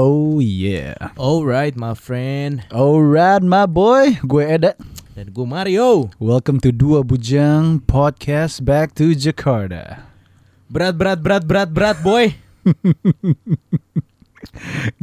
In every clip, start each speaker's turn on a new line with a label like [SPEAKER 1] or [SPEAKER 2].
[SPEAKER 1] Oh yeah.
[SPEAKER 2] Alright my friend
[SPEAKER 1] Alright my boy, gue Eda.
[SPEAKER 2] Dan gue Mario
[SPEAKER 1] Welcome to Dua Bujang Podcast Back to Jakarta.
[SPEAKER 2] Berat berat berat berat berat boy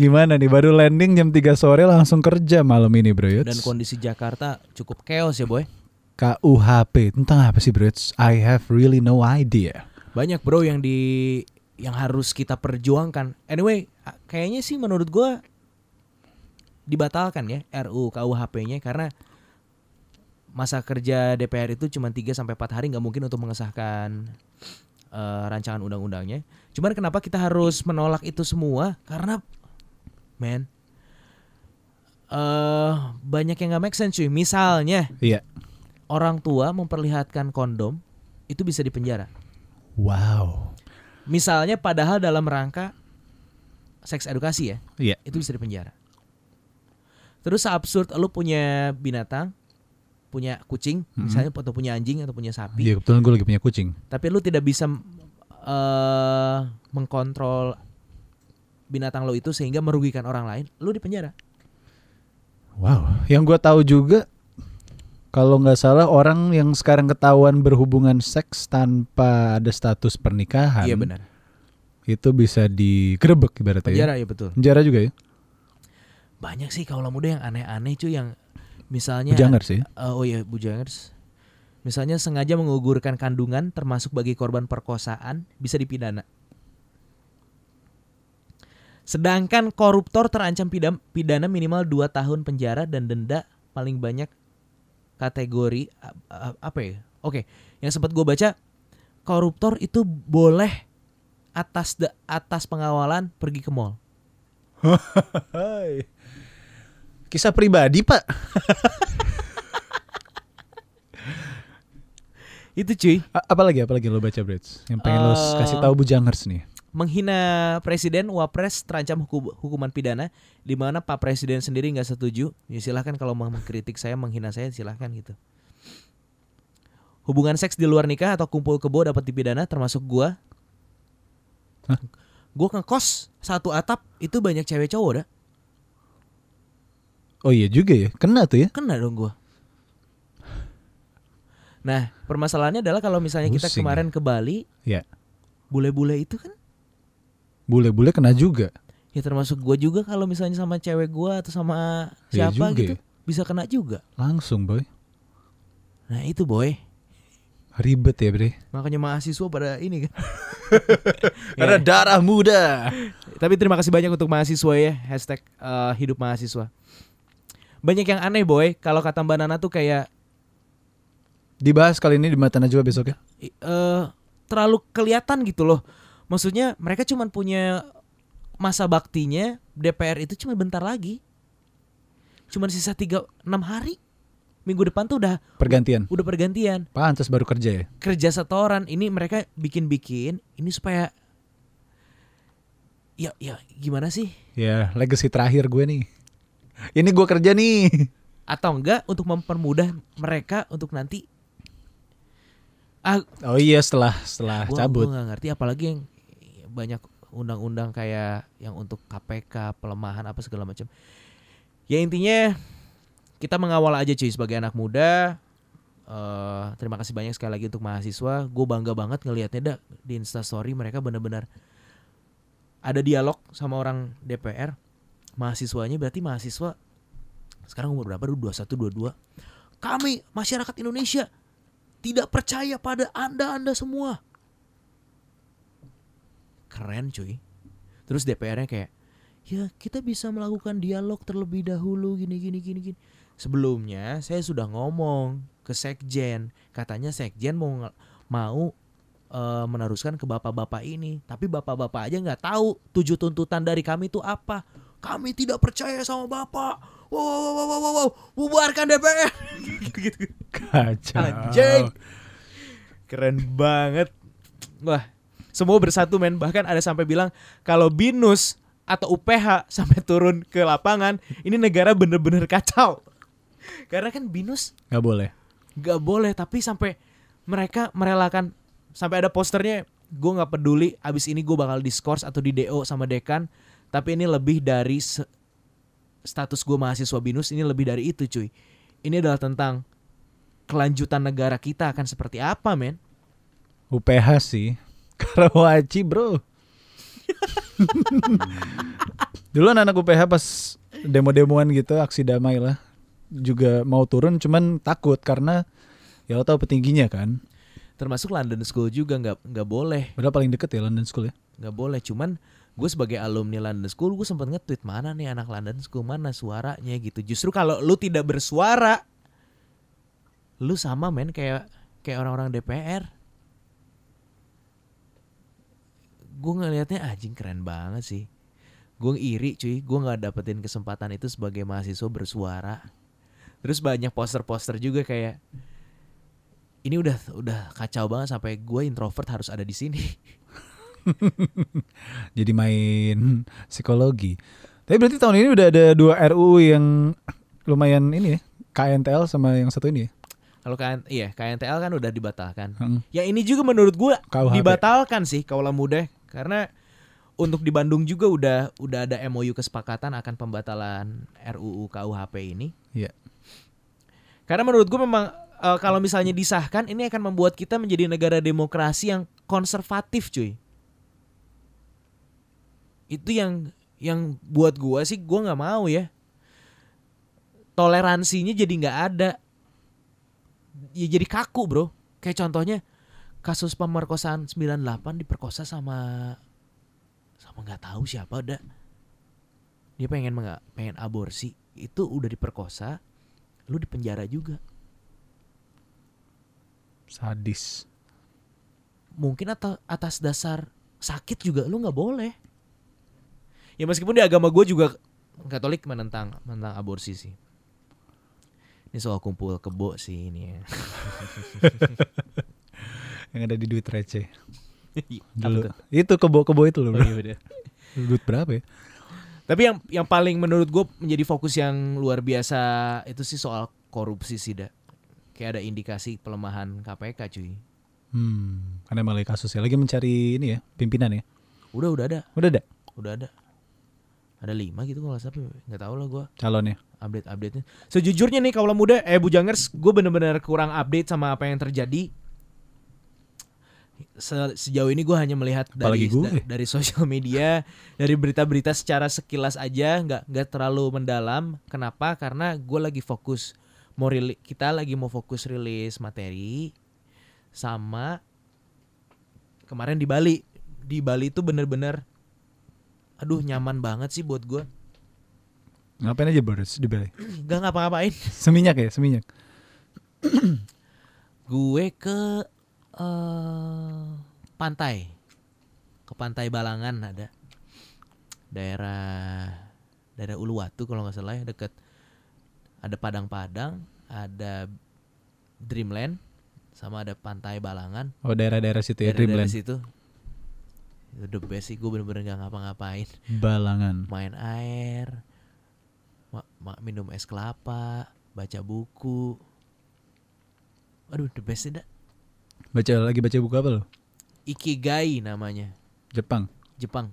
[SPEAKER 1] Gimana nih baru landing jam 3 sore langsung kerja malam ini bro Yuts?
[SPEAKER 2] Dan kondisi Jakarta cukup chaos ya boy
[SPEAKER 1] KUHP tentang apa sih bro Yuts? I have really no idea.
[SPEAKER 2] Banyak bro yang di yang harus kita perjuangkan Anyway kayaknya sih menurut gue Dibatalkan ya RU KUHP-nya Karena masa kerja DPR itu cuma 3 sampai 4 hari nggak mungkin untuk mengesahkan eh, rancangan undang-undangnya. Cuman kenapa kita harus menolak itu semua? Karena men eh banyak yang nggak make sense cuy. Misalnya
[SPEAKER 1] Iya.
[SPEAKER 2] orang tua memperlihatkan kondom itu bisa dipenjara.
[SPEAKER 1] Wow.
[SPEAKER 2] Misalnya padahal dalam rangka seks edukasi ya,
[SPEAKER 1] Iya.
[SPEAKER 2] itu bisa dipenjara. Terus absurd lu punya binatang, punya kucing, misalnya atau punya anjing atau punya sapi,
[SPEAKER 1] Iya kebetulan gue lagi punya kucing.
[SPEAKER 2] tapi lu tidak bisa eh mengkontrol binatang lo itu sehingga merugikan orang lain, lu dipenjara.
[SPEAKER 1] Wow. Yang gue tahu juga kalau nggak salah orang yang sekarang ketahuan berhubungan seks tanpa ada status pernikahan.
[SPEAKER 2] Iya benar.
[SPEAKER 1] Itu bisa digerebek ibaratnya. ya.
[SPEAKER 2] Penjara ya betul.
[SPEAKER 1] Penjara juga ya.
[SPEAKER 2] Banyak sih kaulah muda yang aneh-aneh cuy yang misalnya
[SPEAKER 1] Bujangar sih.
[SPEAKER 2] Eh, oh iya bujangers. Misalnya sengaja mengugurkan kandungan termasuk bagi korban perkosaan bisa dipidana. Sedangkan koruptor terancam pidam- pidana minimal 2 tahun penjara dan denda paling banyak kategori apa ya? Oke, yang sempat gue baca koruptor itu boleh atas da- atas pengawalan pergi ke mall.
[SPEAKER 1] Kisah pribadi pak.
[SPEAKER 2] Itu cuy,
[SPEAKER 1] A- apalagi apalagi lo baca Brits yang pengen lo
[SPEAKER 2] Eh,
[SPEAKER 1] kasih tahu bujangers nih.
[SPEAKER 2] Menghina presiden wapres terancam hukum- hukuman pidana di mana pak presiden sendiri nggak setuju. Ya silahkan kalau mau mengkritik saya menghina saya silahkan gitu. Hubungan seks di luar nikah atau kumpul kebo dapat dipidana termasuk gua?
[SPEAKER 1] Hah?
[SPEAKER 2] gua ngekos satu atap itu banyak cewek cowok dah.
[SPEAKER 1] Oh iya juga ya, kena tuh ya.
[SPEAKER 2] kena dong gua. Nah permasalahannya adalah kalau misalnya kita
[SPEAKER 1] Pusing
[SPEAKER 2] kemarin ke Bali
[SPEAKER 1] Ya,
[SPEAKER 2] bule-bule itu kan
[SPEAKER 1] bule-bule kena juga.
[SPEAKER 2] ya termasuk gua juga kalau misalnya sama cewek gua atau sama
[SPEAKER 1] Iya
[SPEAKER 2] siapa
[SPEAKER 1] juga
[SPEAKER 2] gitu
[SPEAKER 1] ya.
[SPEAKER 2] bisa kena juga
[SPEAKER 1] Langsung boy.
[SPEAKER 2] Nah itu boy
[SPEAKER 1] Ribet ya bre.
[SPEAKER 2] Makanya mahasiswa pada ini kan
[SPEAKER 1] Karena darah muda.
[SPEAKER 2] Tapi terima kasih banyak untuk mahasiswa ya Hashtag eh, hidup mahasiswa Banyak yang aneh boy Kalau kata Mbak Nana tuh kayak
[SPEAKER 1] Dibahas kali ini di mata Najwa besok ya.
[SPEAKER 2] i- eh, Terlalu kelihatan gitu loh Maksudnya mereka cuma punya Masa baktinya DPR itu cuma bentar lagi Cuman sisa 3 6 hari Minggu depan tuh udah
[SPEAKER 1] Pergantian.
[SPEAKER 2] udah pergantian
[SPEAKER 1] Pantas baru kerja ya.
[SPEAKER 2] kerja setoran ini mereka bikin-bikin ini supaya ya ya gimana sih
[SPEAKER 1] Ya, legacy terakhir gue nih. Ini gue kerja nih.
[SPEAKER 2] atau enggak untuk mempermudah mereka untuk nanti ah
[SPEAKER 1] Oh iya setelah setelah
[SPEAKER 2] gua,
[SPEAKER 1] cabut.
[SPEAKER 2] gua nggak ngerti apalagi yang banyak undang-undang kayak yang untuk KPK pelemahan apa segala macam ya intinya kita mengawal aja cuy sebagai anak muda Eh terima kasih banyak sekali lagi untuk mahasiswa gue bangga banget ngelihatnya dah di instastory mereka benar-benar ada dialog sama orang DPR mahasiswanya berarti mahasiswa sekarang umur berapa? Dulu 21, 22. Kami masyarakat Indonesia tidak percaya pada anda-anda semua. Keren cuy. Terus DPR-nya kayak, ya kita bisa melakukan dialog terlebih dahulu gini gini gini gini. Sebelumnya saya sudah ngomong ke sekjen, katanya sekjen mau mau eh, meneruskan ke bapak-bapak ini, tapi bapak-bapak aja nggak tahu tujuh tuntutan dari kami itu apa. Kami tidak percaya sama bapak. Wow, wow, wow, wow, wow, wow. bubarkan DPR. Gitu-gitu.
[SPEAKER 1] Kacau.
[SPEAKER 2] Anjing. Keren banget. Wah, semua bersatu men. Bahkan ada sampai bilang kalau BINUS atau UPH sampai turun ke lapangan, ini negara bener-bener kacau. Karena kan BINUS
[SPEAKER 1] Gak boleh.
[SPEAKER 2] gak boleh, tapi sampai mereka merelakan sampai ada posternya gue nggak peduli abis ini gue bakal diskors atau di DO sama dekan Tapi ini lebih dari status gue mahasiswa binus ini lebih dari itu cuy. Ini adalah tentang kelanjutan negara kita akan seperti apa men.
[SPEAKER 1] UPH sih. Karawaci bro. Dulu anak UPH pas demo-demoan gitu aksi damai lah juga mau turun cuman takut karena ya lo tau petingginya kan.
[SPEAKER 2] Termasuk London School juga nggak nggak boleh
[SPEAKER 1] Padahal paling deket ya London School ya.
[SPEAKER 2] nggak boleh. Cuman gue sebagai alumni London School gue sempat nge-tweet mana nih anak London School mana suaranya gitu. Justru kalau lu tidak bersuara, lu sama men kayak kayak orang-orang DPR. Gue ngelihatnya anjing keren banget sih. Gue iri cuy, gue nggak dapetin kesempatan itu sebagai mahasiswa bersuara. Terus banyak poster-poster juga kayak ini udah udah kacau banget sampai gue introvert harus ada di sini.
[SPEAKER 1] Jadi main psikologi. Tapi berarti tahun ini udah ada dua RUU yang lumayan ini ya. KNTL sama yang satu ini ya.
[SPEAKER 2] Kalau KN, iya KNTL kan udah dibatalkan.
[SPEAKER 1] Hmm.
[SPEAKER 2] Ya ini juga menurut
[SPEAKER 1] KUHP.
[SPEAKER 2] dibatalkan sih kaulah muda karena untuk di Bandung juga udah udah ada MOU kesepakatan akan pembatalan RUU KUHP ini.
[SPEAKER 1] Iya.
[SPEAKER 2] Karena menurut gua memang eh, kalau misalnya disahkan ini akan membuat kita menjadi negara demokrasi yang konservatif, cuy. Itu yang yang buat gua sih gua nggak mau ya. Toleransinya jadi nggak ada. Ya jadi kaku, Bro. Kayak contohnya kasus pemerkosaan 98 diperkosa sama sama nggak tahu siapa udah. Dia pengen menga- pengen aborsi, itu udah diperkosa, lu di penjara juga.
[SPEAKER 1] Sadis.
[SPEAKER 2] Mungkin atau atas dasar sakit juga lu nggak boleh. Ya meskipun di agama gue juga Katolik menentang menentang aborsi sih. Ini soal kumpul kebo sih ini ya.
[SPEAKER 1] Yang ada di duit receh.
[SPEAKER 2] Apa
[SPEAKER 1] Dulu. Itu kebo-kebo itu loh.
[SPEAKER 2] Oh, iya bener.
[SPEAKER 1] Duit berapa ya?
[SPEAKER 2] Tapi yang yang paling menurut gue menjadi fokus yang luar biasa itu sih soal korupsi sih, Da. Kayak ada indikasi pelemahan KPK cuy.
[SPEAKER 1] Hmm, karena emang lagi kasus ya. Lagi mencari ini ya, pimpinan ya.
[SPEAKER 2] Udah udah ada,
[SPEAKER 1] Udah ada
[SPEAKER 2] udah ada. Ada lima gitu kalau salah, nggak tahu lah gue.
[SPEAKER 1] calonnya.
[SPEAKER 2] update update nya sejujurnya nih kaulah muda eh bujangers gue bener-bener kurang update sama apa yang terjadi Se- sejauh ini gue hanya melihat dari
[SPEAKER 1] gue.
[SPEAKER 2] da- dari sosial media dari berita-berita secara sekilas aja nggak nggak terlalu mendalam kenapa karena gue lagi fokus mau rili- kita lagi mau fokus rilis materi sama kemarin di Bali di Bali itu bener-bener aduh nyaman banget sih buat gue
[SPEAKER 1] Ngapain aja Boris di Bali?
[SPEAKER 2] gak ngapa-ngapain
[SPEAKER 1] Seminyak ya, seminyak.
[SPEAKER 2] gue ke eh pantai. Ke pantai Balangan ada. Daerah daerah Uluwatu kalau nggak salah ya deket. Ada Padang-Padang ada Dreamland sama ada pantai Balangan.
[SPEAKER 1] Oh daerah-daerah situ ya, Dreamland.
[SPEAKER 2] situ. Itu the best sih gue bener-bener gak ngapa-ngapain.
[SPEAKER 1] Balangan.
[SPEAKER 2] main air ma- ma- minum es kelapa baca buku. Aduh the best sih dah
[SPEAKER 1] Baca lagi baca buku apa lo?
[SPEAKER 2] Ikigai namanya
[SPEAKER 1] Jepang.
[SPEAKER 2] Jepang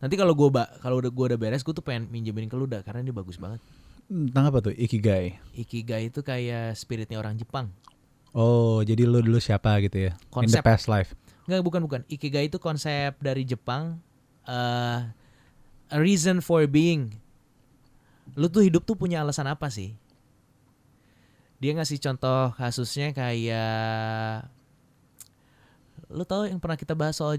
[SPEAKER 2] nanti kalau gue ba kalau udah gue udah beres gue tuh pengen minjemin ke lu dah karena ini bagus banget
[SPEAKER 1] Tentang apa tuh? Ikigai.
[SPEAKER 2] Ikigai itu kayak spiritnya orang Jepang
[SPEAKER 1] Oh, jadi lo dulu siapa gitu ya? In the
[SPEAKER 2] Konsep.
[SPEAKER 1] past life.
[SPEAKER 2] Enggak bukan bukan Ikigai itu konsep dari Jepang eh a reason for being lu tuh hidup tuh punya alasan apa sih dia ngasih contoh kasusnya kayak lu tahu yang pernah kita bahas soal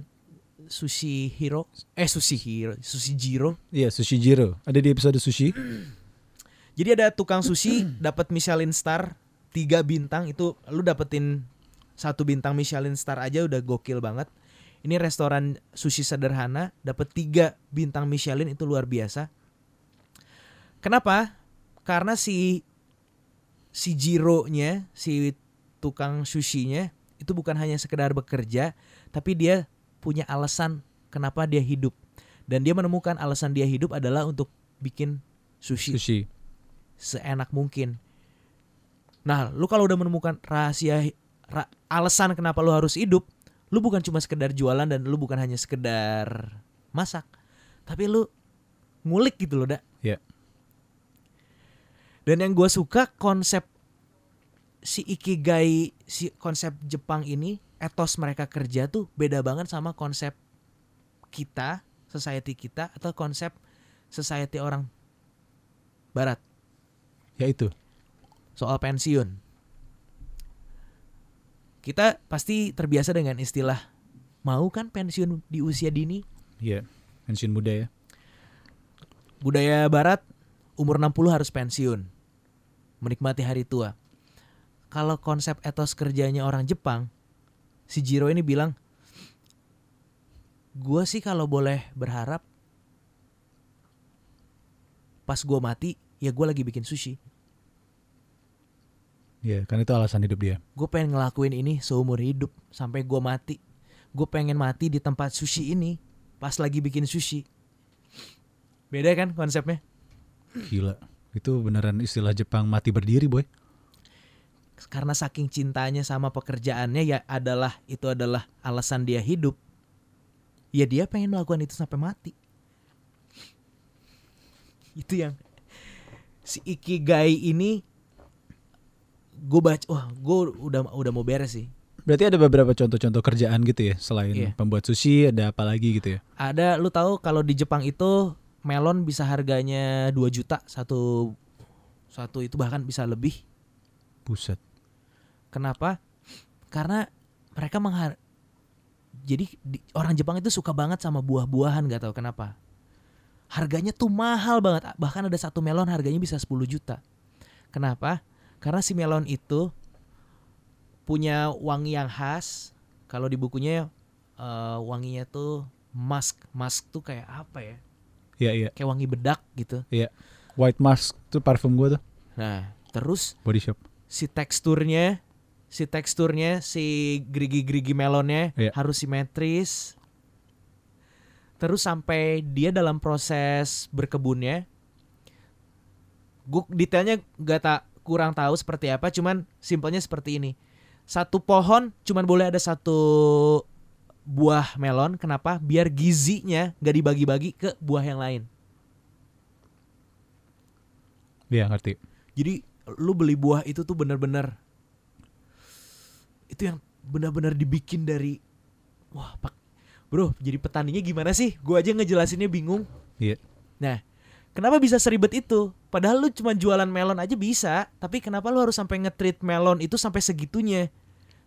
[SPEAKER 2] sushi hero eh sushi hero sushi jiro
[SPEAKER 1] Iya, Sushi Jiro. Ada di episode Sushi.
[SPEAKER 2] Jadi ada tukang sushi dapat Michelin star tiga bintang itu lu dapetin satu bintang Michelin star aja udah gokil banget. Ini restoran sushi sederhana dapat tiga bintang Michelin itu luar biasa. Kenapa? Karena si si Jiro-nya, si tukang sushinya itu bukan hanya sekedar bekerja, tapi dia punya alasan kenapa dia hidup. Dan dia menemukan alasan dia hidup adalah untuk bikin sushi
[SPEAKER 1] Sushi.
[SPEAKER 2] seenak mungkin. Nah, lu kalau udah menemukan rahasia ra- alasan kenapa lu harus hidup, lu bukan cuma sekedar jualan dan lu bukan hanya sekedar masak, tapi lu ngulik gitu loh dak
[SPEAKER 1] Iya.
[SPEAKER 2] Dan yang gue suka konsep si ikigai si konsep Jepang ini etos mereka kerja tuh beda banget sama konsep kita society kita atau konsep society orang barat
[SPEAKER 1] Ya itu.
[SPEAKER 2] soal pensiun. Kita pasti terbiasa dengan istilah mau kan pensiun di usia dini.
[SPEAKER 1] Iya. Pensiun muda ya.
[SPEAKER 2] Budaya barat umur 60 harus pensiun. Menikmati hari tua. Kalau konsep etos kerjanya orang Jepang, si Jiro ini bilang, "Gua sih kalau boleh berharap pas gua mati, ya gua lagi bikin sushi.
[SPEAKER 1] Iya, kan itu alasan hidup dia.
[SPEAKER 2] gue pengen ngelakuin ini seumur hidup sampai gue mati gue pengen mati di tempat sushi ini pas lagi bikin sushi beda kan konsepnya
[SPEAKER 1] Gila. Itu beneran istilah Jepang mati berdiri, boy.
[SPEAKER 2] karena saking cintanya sama pekerjaannya ya adalah itu adalah alasan dia hidup ya dia pengen melakukan itu sampai mati itu yang si ikigai ini gue baca wah gue udah udah mau beres sih
[SPEAKER 1] Berarti ada beberapa contoh-contoh kerjaan gitu ya selain
[SPEAKER 2] Iya.
[SPEAKER 1] pembuat sushi ada apa lagi gitu ya?
[SPEAKER 2] ada lu tahu kalau di Jepang itu melon bisa harganya 2 juta satu satu itu bahkan bisa lebih.
[SPEAKER 1] Buset.
[SPEAKER 2] kenapa? Karena mereka menghar jadi di- orang Jepang itu suka banget sama buah-buahan gak tahu kenapa. Harganya tuh mahal banget bahkan ada satu melon harganya bisa 10 juta. Kenapa? Karena si melon itu punya wangi yang khas. Kalau di bukunya eh, wanginya tuh musk musk tuh kayak apa ya
[SPEAKER 1] Iya, iya.
[SPEAKER 2] kayak wangi bedak gitu.
[SPEAKER 1] White Mask tuh parfum gua tuh,
[SPEAKER 2] Nah, terus
[SPEAKER 1] body shop.
[SPEAKER 2] si teksturnya, si teksturnya, si gerigi-gerigi melonnya
[SPEAKER 1] Iya.
[SPEAKER 2] harus simetris. Terus sampai dia dalam proses berkebunnya, gue detailnya gak tak kurang tahu seperti apa, cuman simpelnya seperti ini. Satu pohon cuman boleh ada satu buah melon, kenapa? Biar gizinya gak dibagi-bagi ke buah yang lain.
[SPEAKER 1] Iya, ngerti.
[SPEAKER 2] Jadi lu beli buah itu tuh bener-bener itu yang benar-benar dibikin dari wah pak bro jadi petaninya gimana sih? Gue aja ngejelasinnya bingung.
[SPEAKER 1] Iya.
[SPEAKER 2] Nah kenapa bisa seribet itu? Padahal lu cuma jualan melon aja bisa, tapi kenapa lu harus sampai nge-treat melon itu sampai segitunya?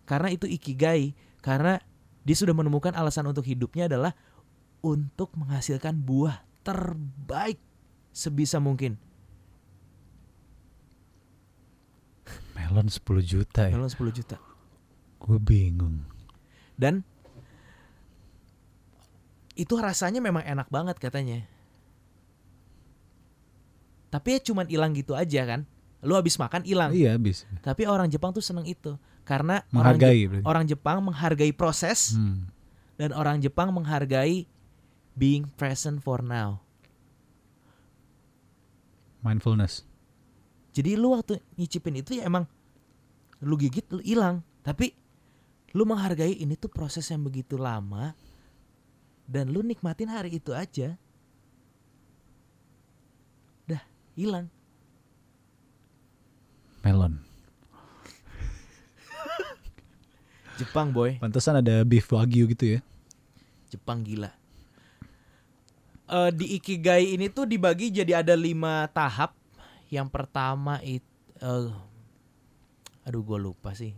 [SPEAKER 2] Karena itu ikigai, karena dia sudah menemukan alasan untuk hidupnya adalah untuk menghasilkan buah terbaik sebisa mungkin.
[SPEAKER 1] Melon 10 juta ya.
[SPEAKER 2] Melon 10 juta.
[SPEAKER 1] Gue bingung.
[SPEAKER 2] Dan itu rasanya memang enak banget katanya. Tapi ya cuman hilang gitu aja kan. Lu habis makan hilang.
[SPEAKER 1] Iya, habis.
[SPEAKER 2] Tapi orang Jepang tuh seneng itu karena orang,
[SPEAKER 1] Menghargai
[SPEAKER 2] Je-
[SPEAKER 1] berarti.
[SPEAKER 2] orang Jepang menghargai proses
[SPEAKER 1] Hmm.
[SPEAKER 2] dan orang Jepang menghargai being present for now.
[SPEAKER 1] Mindfulness.
[SPEAKER 2] Jadi lu waktu nyicipin itu ya emang lu gigit lu hilang, tapi lu menghargai ini tuh proses yang begitu lama dan lu nikmatin hari itu aja. Dah, hilang.
[SPEAKER 1] Melon.
[SPEAKER 2] Jepang boy,
[SPEAKER 1] Pantesan ada beef wagyu gitu ya.
[SPEAKER 2] Jepang gila. Eh di Ikigai ini tuh dibagi jadi ada lima tahap. Yang pertama itu, aduh gue lupa sih.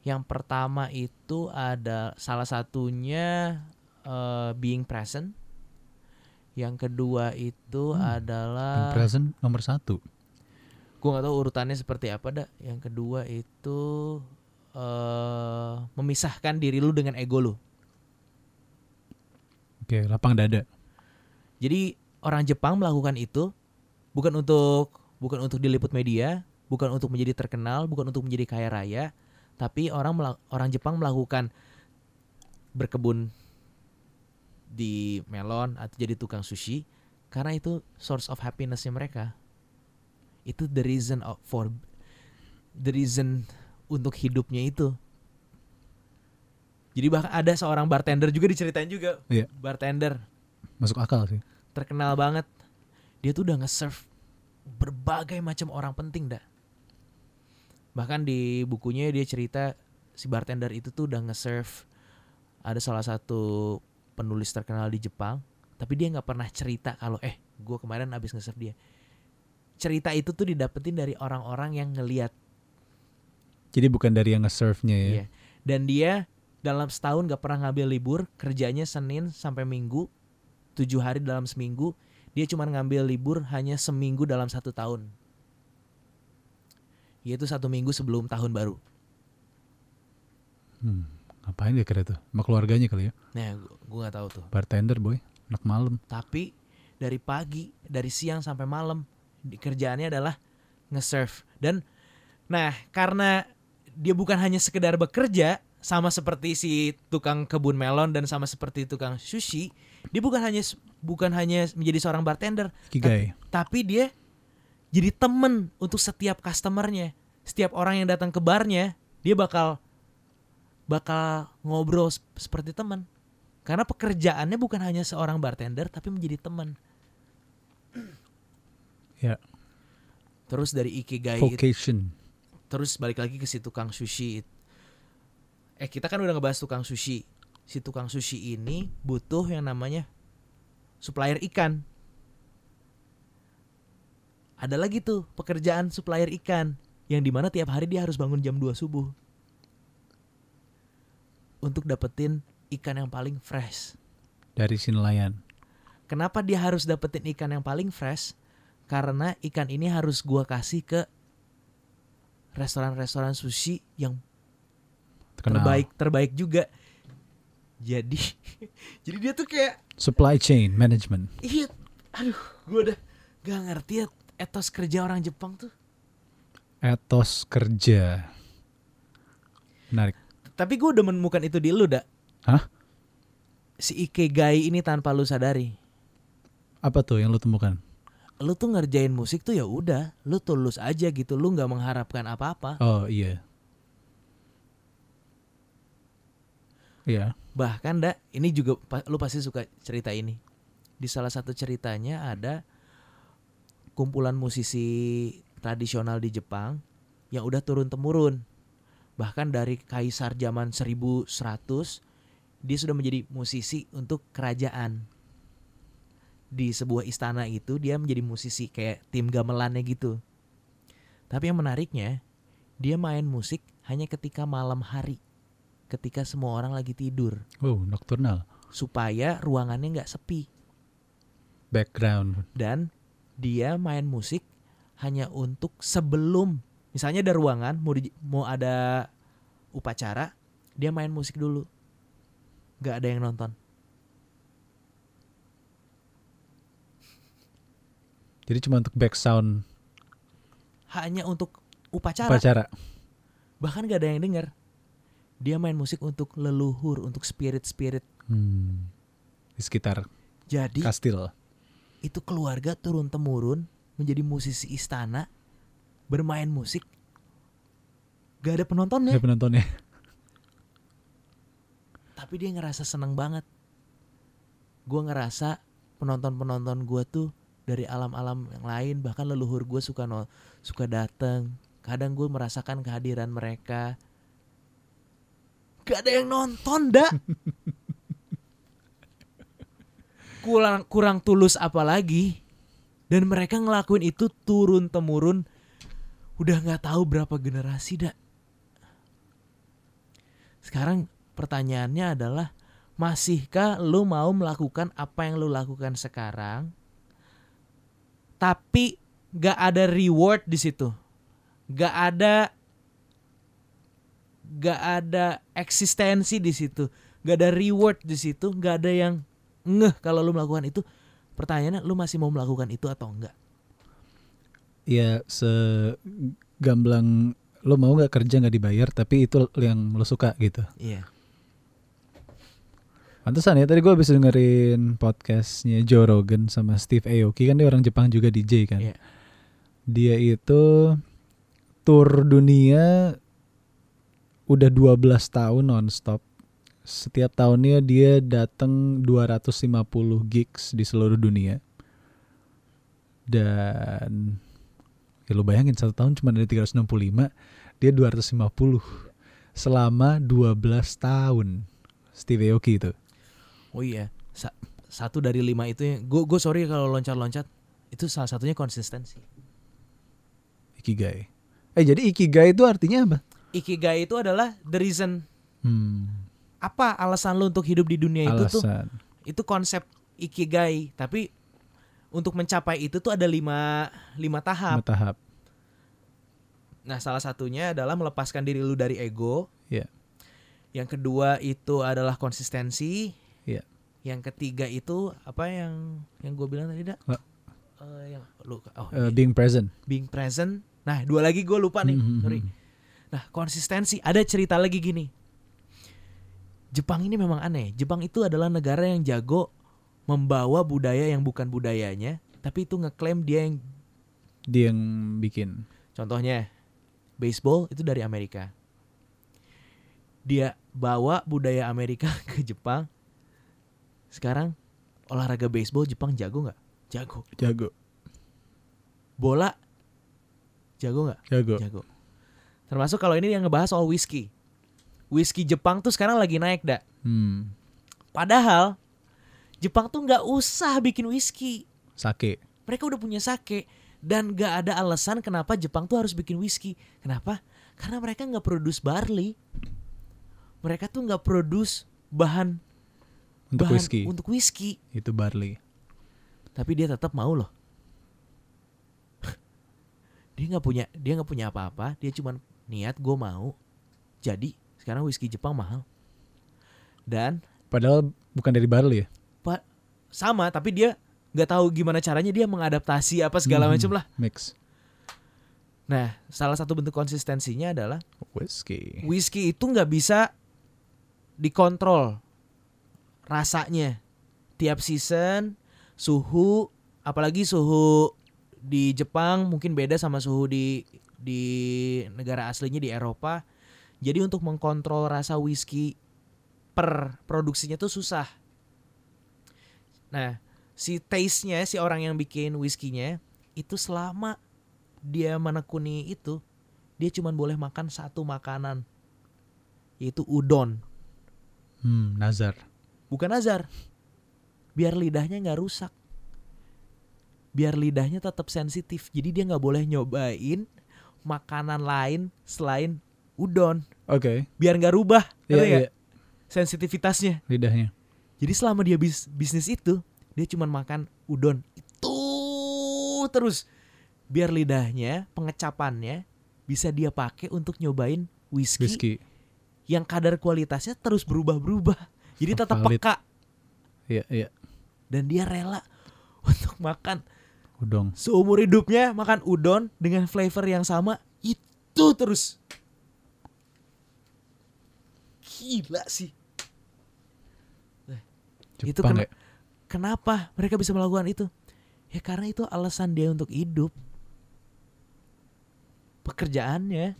[SPEAKER 2] Yang pertama itu ada salah satunya eh, being present. Yang kedua itu
[SPEAKER 1] Hmm,
[SPEAKER 2] adalah
[SPEAKER 1] Yang present nomor satu.
[SPEAKER 2] gue nggak tahu urutannya seperti apa dah. Yang kedua itu eh memisahkan diri lu dengan ego lu.
[SPEAKER 1] Oke, lapang dada.
[SPEAKER 2] Jadi orang Jepang melakukan itu bukan untuk bukan untuk diliput media, bukan untuk menjadi terkenal, bukan untuk menjadi kaya raya, tapi orang orang Jepang melakukan berkebun di melon atau jadi tukang sushi karena itu source of happinessnya mereka. Itu the reason of, for the reason untuk hidupnya itu. Jadi bahkan ada seorang bartender juga diceritain juga.
[SPEAKER 1] Iya.
[SPEAKER 2] Bartender
[SPEAKER 1] Masuk akal sih.
[SPEAKER 2] terkenal banget. Dia tuh udah nge-serve berbagai macam orang penting dah. Bahkan di bukunya dia cerita si bartender itu tuh udah nge-serve ada salah satu penulis terkenal di Jepang, tapi dia nggak pernah cerita kalau eh gue kemarin abis nge-serve dia. Cerita itu tuh didapetin dari orang-orang yang ngeliat
[SPEAKER 1] Jadi bukan dari yang nge-serve-nya ya.
[SPEAKER 2] Iya. Dan dia dalam setahun gak pernah ngambil libur, kerjanya Senin sampai Minggu, tujuh hari dalam seminggu. Dia cuma ngambil libur hanya seminggu dalam satu tahun. Yaitu satu minggu sebelum tahun baru.
[SPEAKER 1] Hmm, ngapain dia kira tuh? Sama keluarganya kali ya.
[SPEAKER 2] Nah, gue gak tahu tuh.
[SPEAKER 1] Bartender boy, anak malam.
[SPEAKER 2] Tapi dari pagi, dari siang sampai malam, kerjaannya adalah nge-serve. Dan nah, karena dia bukan hanya sekedar bekerja, sama seperti si tukang kebun melon dan sama seperti tukang sushi, dia bukan hanya bukan hanya menjadi seorang bartender,
[SPEAKER 1] Kigai.
[SPEAKER 2] tapi dia jadi temen untuk setiap customernya. Setiap orang yang datang ke barnya, dia bakal bakal ngobrol sep- seperti teman. Karena pekerjaannya bukan hanya seorang bartender, tapi menjadi teman.
[SPEAKER 1] Ya,
[SPEAKER 2] Terus dari ikigai
[SPEAKER 1] vocation.
[SPEAKER 2] Terus balik lagi ke si tukang sushi. Eh kita kan udah ngebahas tukang sushi. Si tukang sushi ini butuh yang namanya supplier ikan. Ada lagi tuh pekerjaan supplier ikan yang di mana tiap hari dia harus bangun jam 2 subuh untuk dapetin ikan yang paling fresh.
[SPEAKER 1] Dari si nelayan.
[SPEAKER 2] Kenapa dia harus dapetin ikan yang paling fresh? Karena ikan ini harus gua kasih ke restoran-restoran sushi yang
[SPEAKER 1] Terkenal.
[SPEAKER 2] terbaik terbaik juga. Jadi jadi dia tuh kayak
[SPEAKER 1] Supply chain management.
[SPEAKER 2] iya aduh gua udah gak ngerti ya etos kerja orang Jepang tuh.
[SPEAKER 1] Etos kerja. Menarik.
[SPEAKER 2] Tapi gua udah menemukan itu di lu, dak.
[SPEAKER 1] Hah?
[SPEAKER 2] Si Ikigai ini tanpa lu sadari.
[SPEAKER 1] Apa tuh yang lu temukan?
[SPEAKER 2] Lu tuh ngerjain musik tuh ya udah, lu tulus aja gitu, lu nggak mengharapkan apa-apa.
[SPEAKER 1] Oh iya. Iya.
[SPEAKER 2] Bahkan dak, ini juga lu pasti suka cerita ini. Di salah satu ceritanya ada kumpulan musisi tradisional di Jepang yang udah turun temurun. Bahkan dari kaisar zaman 1100 dia sudah menjadi musisi untuk kerajaan. Di sebuah istana itu dia menjadi musisi kayak tim gamelannya gitu. Tapi yang menariknya, dia main musik hanya ketika malam hari. Ketika semua orang lagi tidur
[SPEAKER 1] Oh, nocturnal.
[SPEAKER 2] supaya ruangannya nggak sepi
[SPEAKER 1] Background.
[SPEAKER 2] dan dia main musik hanya untuk sebelum misalnya ada ruangan mau di- mau ada upacara dia main musik dulu nggak ada yang nonton
[SPEAKER 1] Jadi cuma untuk back sound
[SPEAKER 2] hanya untuk upacara
[SPEAKER 1] upacara.
[SPEAKER 2] bahkan nggak ada yang dengar dia main musik untuk leluhur untuk spirit spirit
[SPEAKER 1] Hmm. Di sekitar
[SPEAKER 2] jadi
[SPEAKER 1] kastil.
[SPEAKER 2] itu keluarga turun temurun menjadi musisi istana bermain musik gak ada penontonnya
[SPEAKER 1] Ya penontonnya.
[SPEAKER 2] tapi dia ngerasa seneng banget gue ngerasa penonton-penonton gue tuh dari alam-alam yang lain bahkan leluhur gue suka no, suka dateng. Kadang gue merasakan kehadiran mereka. Gak ada yang nonton dak. Kurang kurang tulus apalagi. Dan mereka ngelakuin itu turun temurun. Udah nggak tahu berapa generasi dak. Sekarang pertanyaannya adalah masihkah lu mau melakukan apa yang lu lakukan sekarang tapi gak ada reward di situ. Gak ada gak ada eksistensi di situ. Gak ada reward di situ gak ada yang ngeh kalau lu melakukan itu. Pertanyaannya lu masih mau melakukan itu atau enggak
[SPEAKER 1] Ya segamblang lo mau nggak kerja nggak dibayar tapi itu yang lo suka gitu.
[SPEAKER 2] iya
[SPEAKER 1] Pantesan ya tadi gue habis dengerin podcastnya Joe Rogan sama Steve Aoki kan dia orang Jepang juga DJ kan.
[SPEAKER 2] Iya.
[SPEAKER 1] Dia itu tour dunia udah 12 tahun nonstop Setiap tahunnya dia datang 250 gigs di seluruh dunia. Dan ya lu bayangin satu tahun cuma ada 365, dia 250 selama 12 tahun. Steve Aoki itu.
[SPEAKER 2] Oh iya, Sa- satu dari lima itu gue gue sorry kalau loncat-loncat itu salah satunya konsistensi.
[SPEAKER 1] Ikigai. Eh jadi Ikigai itu artinya apa?
[SPEAKER 2] Ikigai itu adalah the reason
[SPEAKER 1] Hmm,
[SPEAKER 2] apa alasan lu untuk hidup di dunia itu tuh
[SPEAKER 1] alasan.
[SPEAKER 2] itu konsep ikigai tapi untuk mencapai itu tuh ada lima lima tahap.
[SPEAKER 1] Lima tahap.
[SPEAKER 2] Nah salah satunya adalah melepaskan diri lu dari ego.
[SPEAKER 1] Iya.
[SPEAKER 2] Yang kedua itu adalah konsistensi. Yang ketiga itu apa yang yang gue bilang tadi dak? Eh, yang lu oh
[SPEAKER 1] Eh, being present.
[SPEAKER 2] being present. Nah dua lagi gue lupa nih.
[SPEAKER 1] Mhm.
[SPEAKER 2] Sorry. Nah konsistensi ada cerita lagi gini. Jepang ini memang aneh. Jepang itu adalah negara yang jago membawa budaya yang bukan budayanya, tapi itu ngeklaim dia yang
[SPEAKER 1] Dia yang bikin.
[SPEAKER 2] contohnya baseball itu dari Amerika. Dia bawa budaya Amerika ke Jepang. Sekarang olahraga baseball Jepang jago nggak? Jago.
[SPEAKER 1] Jago.
[SPEAKER 2] Bola jago nggak?
[SPEAKER 1] Jago.
[SPEAKER 2] Jago. Termasuk kalau ini yang ngebahas soal whisky. Whisky Jepang tuh sekarang lagi naik dak.
[SPEAKER 1] Hmm.
[SPEAKER 2] Padahal Jepang tuh nggak usah bikin whisky.
[SPEAKER 1] Sake.
[SPEAKER 2] Mereka udah punya sake dan gak ada alasan kenapa Jepang tuh harus bikin whisky. Kenapa? Karena mereka nggak produce barley. Mereka tuh nggak produce bahan
[SPEAKER 1] Untuk
[SPEAKER 2] bahan
[SPEAKER 1] whisky.
[SPEAKER 2] untuk whisky.
[SPEAKER 1] Itu barley.
[SPEAKER 2] Tapi dia tetap mau loh. dia nggak punya dia nggak punya apa-apa. Dia cuman niat gue mau. Jadi sekarang whisky Jepang mahal. Dan
[SPEAKER 1] Padahal bukan dari barley ya.
[SPEAKER 2] Pak sama tapi dia nggak tahu gimana caranya dia mengadaptasi apa segala
[SPEAKER 1] Mhm.
[SPEAKER 2] macam lah.
[SPEAKER 1] Mix.
[SPEAKER 2] Nah, salah satu bentuk konsistensinya adalah
[SPEAKER 1] Whisky.
[SPEAKER 2] whisky itu nggak bisa dikontrol rasanya. Tiap season suhu apalagi suhu di Jepang mungkin beda sama suhu di di negara aslinya di Eropa. Jadi untuk mengkontrol rasa whisky per produksinya tuh susah. Nah si taste-nya si orang yang bikin whisky-nya itu selama dia menekuni itu dia cuma boleh makan satu makanan yaitu udon.
[SPEAKER 1] Hmm, Nazar.
[SPEAKER 2] Bukan azar biar lidahnya nggak rusak biar lidahnya tetap sensitif jadi dia nggak boleh nyobain makanan lain selain udon
[SPEAKER 1] Oke.
[SPEAKER 2] biar nggak rubah ngerti nggak?
[SPEAKER 1] iya.
[SPEAKER 2] sensitivitasnya
[SPEAKER 1] Lidahnya.
[SPEAKER 2] jadi selama dia bis- bisnis itu dia cuma makan udon itu terus biar lidahnya pengecapannya bisa dia pakai untuk nyobain whisky,
[SPEAKER 1] Whisky.
[SPEAKER 2] yang kadar kualitasnya terus berubah-berubah jadi tetap peka.
[SPEAKER 1] Iya, iya.
[SPEAKER 2] dan dia rela untuk makan
[SPEAKER 1] Udong.
[SPEAKER 2] seumur hidupnya makan udon dengan flavor yang sama itu terus. Gila sih. Itu
[SPEAKER 1] Jepang
[SPEAKER 2] kena-
[SPEAKER 1] ya.
[SPEAKER 2] kenapa mereka bisa melakukan itu? Ya karena itu alasan dia untuk hidup. Pekerjaannya.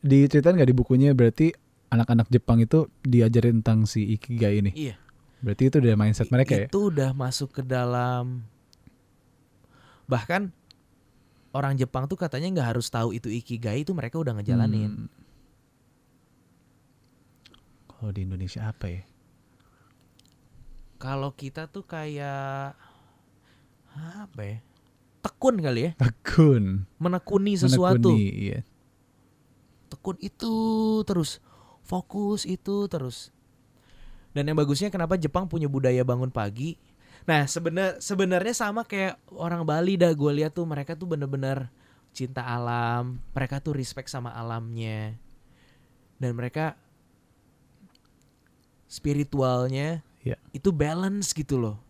[SPEAKER 1] Diceritain nggak di bukunya? Berarti anak-anak Jepang itu diajarin tentang si Ikigai ini.
[SPEAKER 2] iya
[SPEAKER 1] Berarti itu udah mindset mereka ya.
[SPEAKER 2] itu udah masuk ke dalam bahkan orang Jepang tuh katanya nggak harus tahu itu ikigai itu mereka udah ngejalanin
[SPEAKER 1] Hmm. Kalau di Indonesia apa ya?
[SPEAKER 2] Kalau kita tuh kayak apa ya? Tekun kali ya,
[SPEAKER 1] Tekun.
[SPEAKER 2] menekuni sesuatu.
[SPEAKER 1] Menekuni, iya.
[SPEAKER 2] Tekun itu terus, fokus itu terus. Dan yang bagusnya kenapa Jepang punya budaya bangun pagi? Nah, sebenar sebenarnya sama kayak orang Bali dah gue lihat tuh mereka tuh bener-bener cinta alam, mereka tuh respect sama alamnya. Dan mereka spiritualnya
[SPEAKER 1] Iya.
[SPEAKER 2] itu balance gitu loh.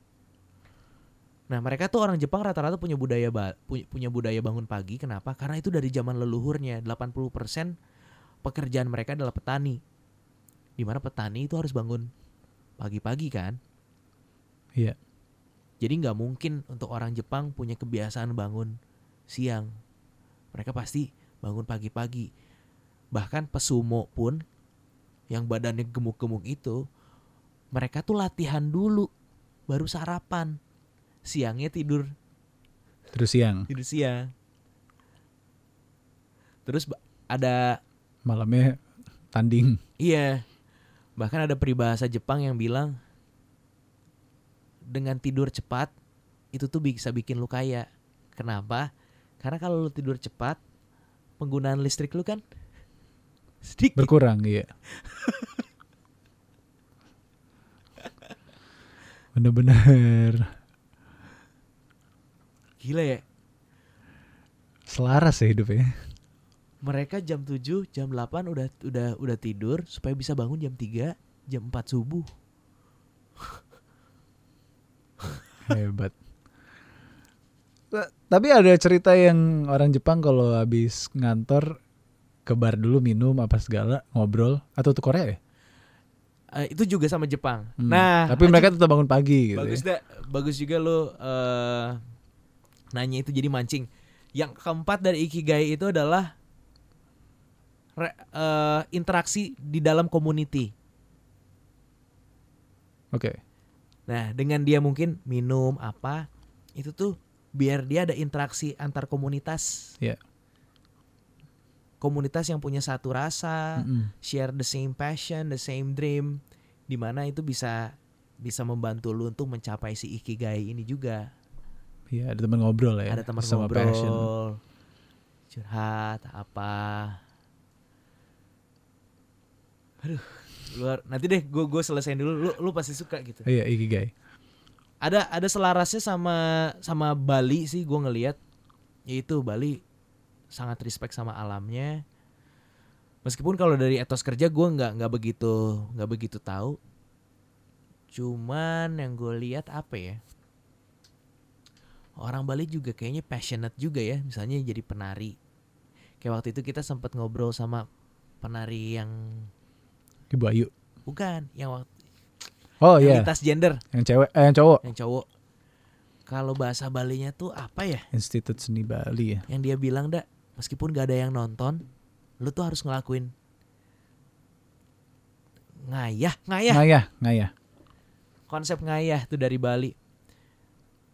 [SPEAKER 2] Nah, mereka tuh orang Jepang rata-rata punya budaya punya budaya bangun pagi. Kenapa? Karena itu dari zaman leluhurnya. 80% pekerjaan mereka adalah petani. Di mana petani itu harus bangun pagi-pagi kan?
[SPEAKER 1] Iya.
[SPEAKER 2] Jadi nggak mungkin untuk orang Jepang punya kebiasaan bangun siang. Mereka pasti bangun pagi-pagi. Bahkan pesumo pun yang badannya gemuk-gemuk itu mereka tuh latihan dulu baru sarapan siangnya tidur
[SPEAKER 1] Terus siang,
[SPEAKER 2] tidur siang terus ada
[SPEAKER 1] malamnya tanding.
[SPEAKER 2] iya bahkan ada peribahasa Jepang yang bilang dengan tidur cepat itu tuh bisa bikin lu kaya kenapa karena kalau lu tidur cepat penggunaan listrik lu kan sedikit
[SPEAKER 1] Berkurang, iya. Bener-bener
[SPEAKER 2] gila ya
[SPEAKER 1] selaras ya hidupnya.
[SPEAKER 2] Mereka jam 7, jam 8 udah udah udah tidur supaya bisa bangun jam 3, jam 4 subuh.
[SPEAKER 1] Hebat. Ta- Tapi ada cerita yang orang Jepang kalau habis ngantor ke bar dulu minum apa segala ngobrol atau tuh Korea ya?
[SPEAKER 2] Eh, itu juga sama Jepang.
[SPEAKER 1] Hmm.
[SPEAKER 2] Nah,
[SPEAKER 1] tapi mereka tetap bangun pagi gitu.
[SPEAKER 2] bagus
[SPEAKER 1] ya.
[SPEAKER 2] dah, bagus juga lo eh nanya itu jadi mancing. Yang keempat dari ikigai itu adalah re- eh, interaksi di dalam community.
[SPEAKER 1] Oke.
[SPEAKER 2] Nah, dengan dia mungkin minum apa itu tuh biar dia ada interaksi antar komunitas.
[SPEAKER 1] Iya.
[SPEAKER 2] Komunitas yang punya satu rasa,
[SPEAKER 1] Mm-mm.
[SPEAKER 2] share the same passion, the same dream, di mana itu bisa bisa membantu lu untuk mencapai si ikigai ini juga.
[SPEAKER 1] Iya, ada teman ngobrol ya.
[SPEAKER 2] Ada teman ngobrol,
[SPEAKER 1] passion.
[SPEAKER 2] curhat apa. Aduh, luar. Nanti deh gue gue selesaiin dulu. Lu lu pasti suka gitu.
[SPEAKER 1] Iya, ikigai.
[SPEAKER 2] Ada ada selarasnya sama sama Bali sih gue ngelihat. Yaitu Bali sangat respect sama alamnya. Meskipun kalau dari etos kerja gue nggak nggak begitu nggak begitu tahu. Cuman yang gue lihat apa ya? Orang Bali juga kayaknya passionate juga ya, misalnya jadi penari. Kayak waktu itu kita sempat ngobrol sama penari yang
[SPEAKER 1] Ibu Ayu.
[SPEAKER 2] bukan, yang waktu
[SPEAKER 1] Oh iya,
[SPEAKER 2] lintas gender,
[SPEAKER 1] yang cewek eh yang cowok.
[SPEAKER 2] yang cowok. Kalau bahasa Balinya tuh apa ya?
[SPEAKER 1] Institut Seni Bali ya.
[SPEAKER 2] Yang dia bilang dak, meskipun gak ada yang nonton, lu tuh harus ngelakuin ngayah, ngayah.
[SPEAKER 1] Ngayah, ngayah.
[SPEAKER 2] Konsep ngayah tuh dari Bali.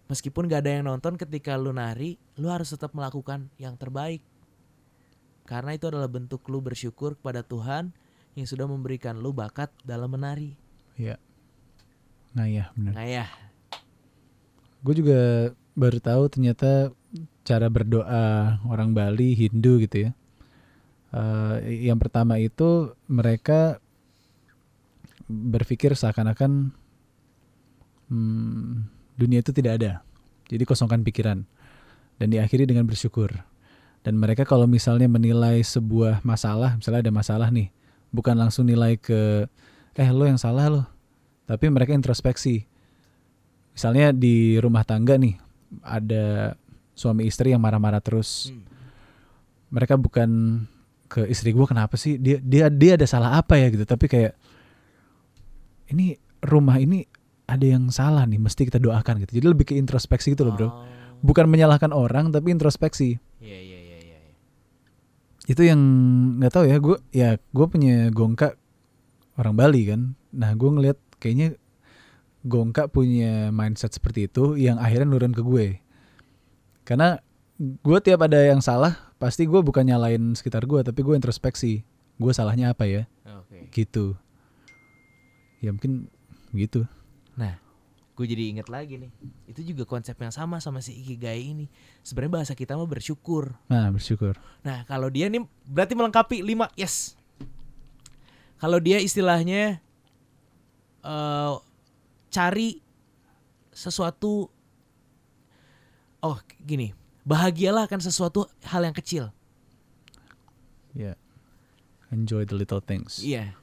[SPEAKER 2] Meskipun gak ada yang nonton ketika lu nari, lu harus tetap melakukan yang terbaik. Karena itu adalah bentuk lu bersyukur kepada Tuhan yang sudah memberikan lu bakat dalam menari.
[SPEAKER 1] Iya. Ngayah bener.
[SPEAKER 2] Ngayah.
[SPEAKER 1] Gue juga baru tahu ternyata cara berdoa orang Bali Hindu gitu ya. Eh, yang pertama itu mereka berpikir seakan-akan hmm, dunia itu tidak ada. Jadi kosongkan pikiran dan diakhiri dengan bersyukur. Dan mereka kalau misalnya menilai sebuah masalah, misalnya ada masalah nih, bukan langsung nilai ke eh lo yang salah lo, tapi mereka introspeksi. Misalnya di rumah tangga nih ada suami istri yang marah-marah terus.
[SPEAKER 2] Hmm.
[SPEAKER 1] Mereka bukan ke istri gue kenapa sih dia dia dia ada salah apa ya gitu, tapi kayak ini rumah ini ada yang salah nih, mesti kita doakan gitu. Jadi lebih ke introspeksi gitu loh bro.
[SPEAKER 2] Oh.
[SPEAKER 1] Bukan menyalahkan orang tapi introspeksi.
[SPEAKER 2] Iya. iya.
[SPEAKER 1] Itu yang nggak tahu ya gue ya gue punya gongka orang Bali kan. Nah gue ngeliat kayaknya gongka punya mindset seperti itu yang akhirnya nurun ke gue. Karena gue tiap ada yang salah pasti gue bukan nyalain sekitar gue tapi gue introspeksi. Gue salahnya apa ya
[SPEAKER 2] Oke.
[SPEAKER 1] gitu. Ya mungkin gitu.
[SPEAKER 2] Nah, gue jadi inget lagi nih. Itu juga konsep yang sama sama si ikigai ini. Sebenarnya bahasa kita mah bersyukur.
[SPEAKER 1] Nah bersyukur.
[SPEAKER 2] Nah, kalau dia nih berarti melengkapi lima yes. Kalau dia istilahnya eh cari sesuatu Oh, gini. Bahagialah akan sesuatu hal yang kecil.
[SPEAKER 1] Ya. Enjoy the little things.
[SPEAKER 2] Iya.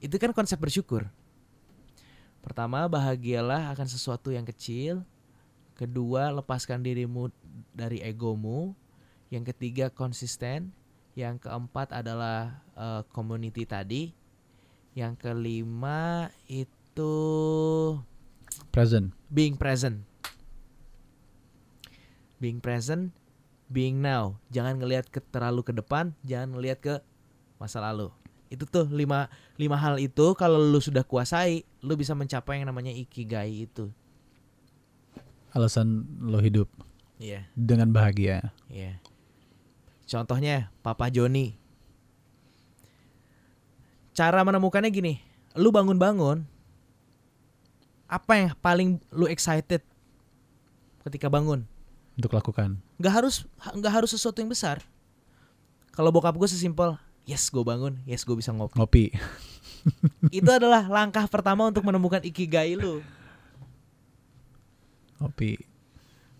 [SPEAKER 2] Itu kan konsep bersyukur. Pertama, bahagialah akan sesuatu yang kecil. Kedua, lepaskan dirimu dari egomu. Yang ketiga, konsisten. Yang keempat adalah eh, community tadi. Yang kelima itu
[SPEAKER 1] Present.
[SPEAKER 2] being present. Being present, being now. Jangan ngelihat ke terlalu ke depan, jangan ngelihat ke masa lalu. Itu tuh lima lima hal itu kalau lu sudah kuasai, lu bisa mencapai yang namanya ikigai itu.
[SPEAKER 1] Alasan lo hidup
[SPEAKER 2] Iya,
[SPEAKER 1] dengan bahagia.
[SPEAKER 2] iya. Contohnya Papa Joni. Cara menemukannya gini, lu bangun-bangun apa yang paling lu excited ketika bangun?
[SPEAKER 1] untuk lakukan.
[SPEAKER 2] nggak harus nggak harus sesuatu yang besar kalau bokap gue sesimpel yes gue bangun yes gue bisa ngopi
[SPEAKER 1] Ngopi.
[SPEAKER 2] itu adalah langkah pertama untuk menemukan ikigai lu
[SPEAKER 1] Ngopi.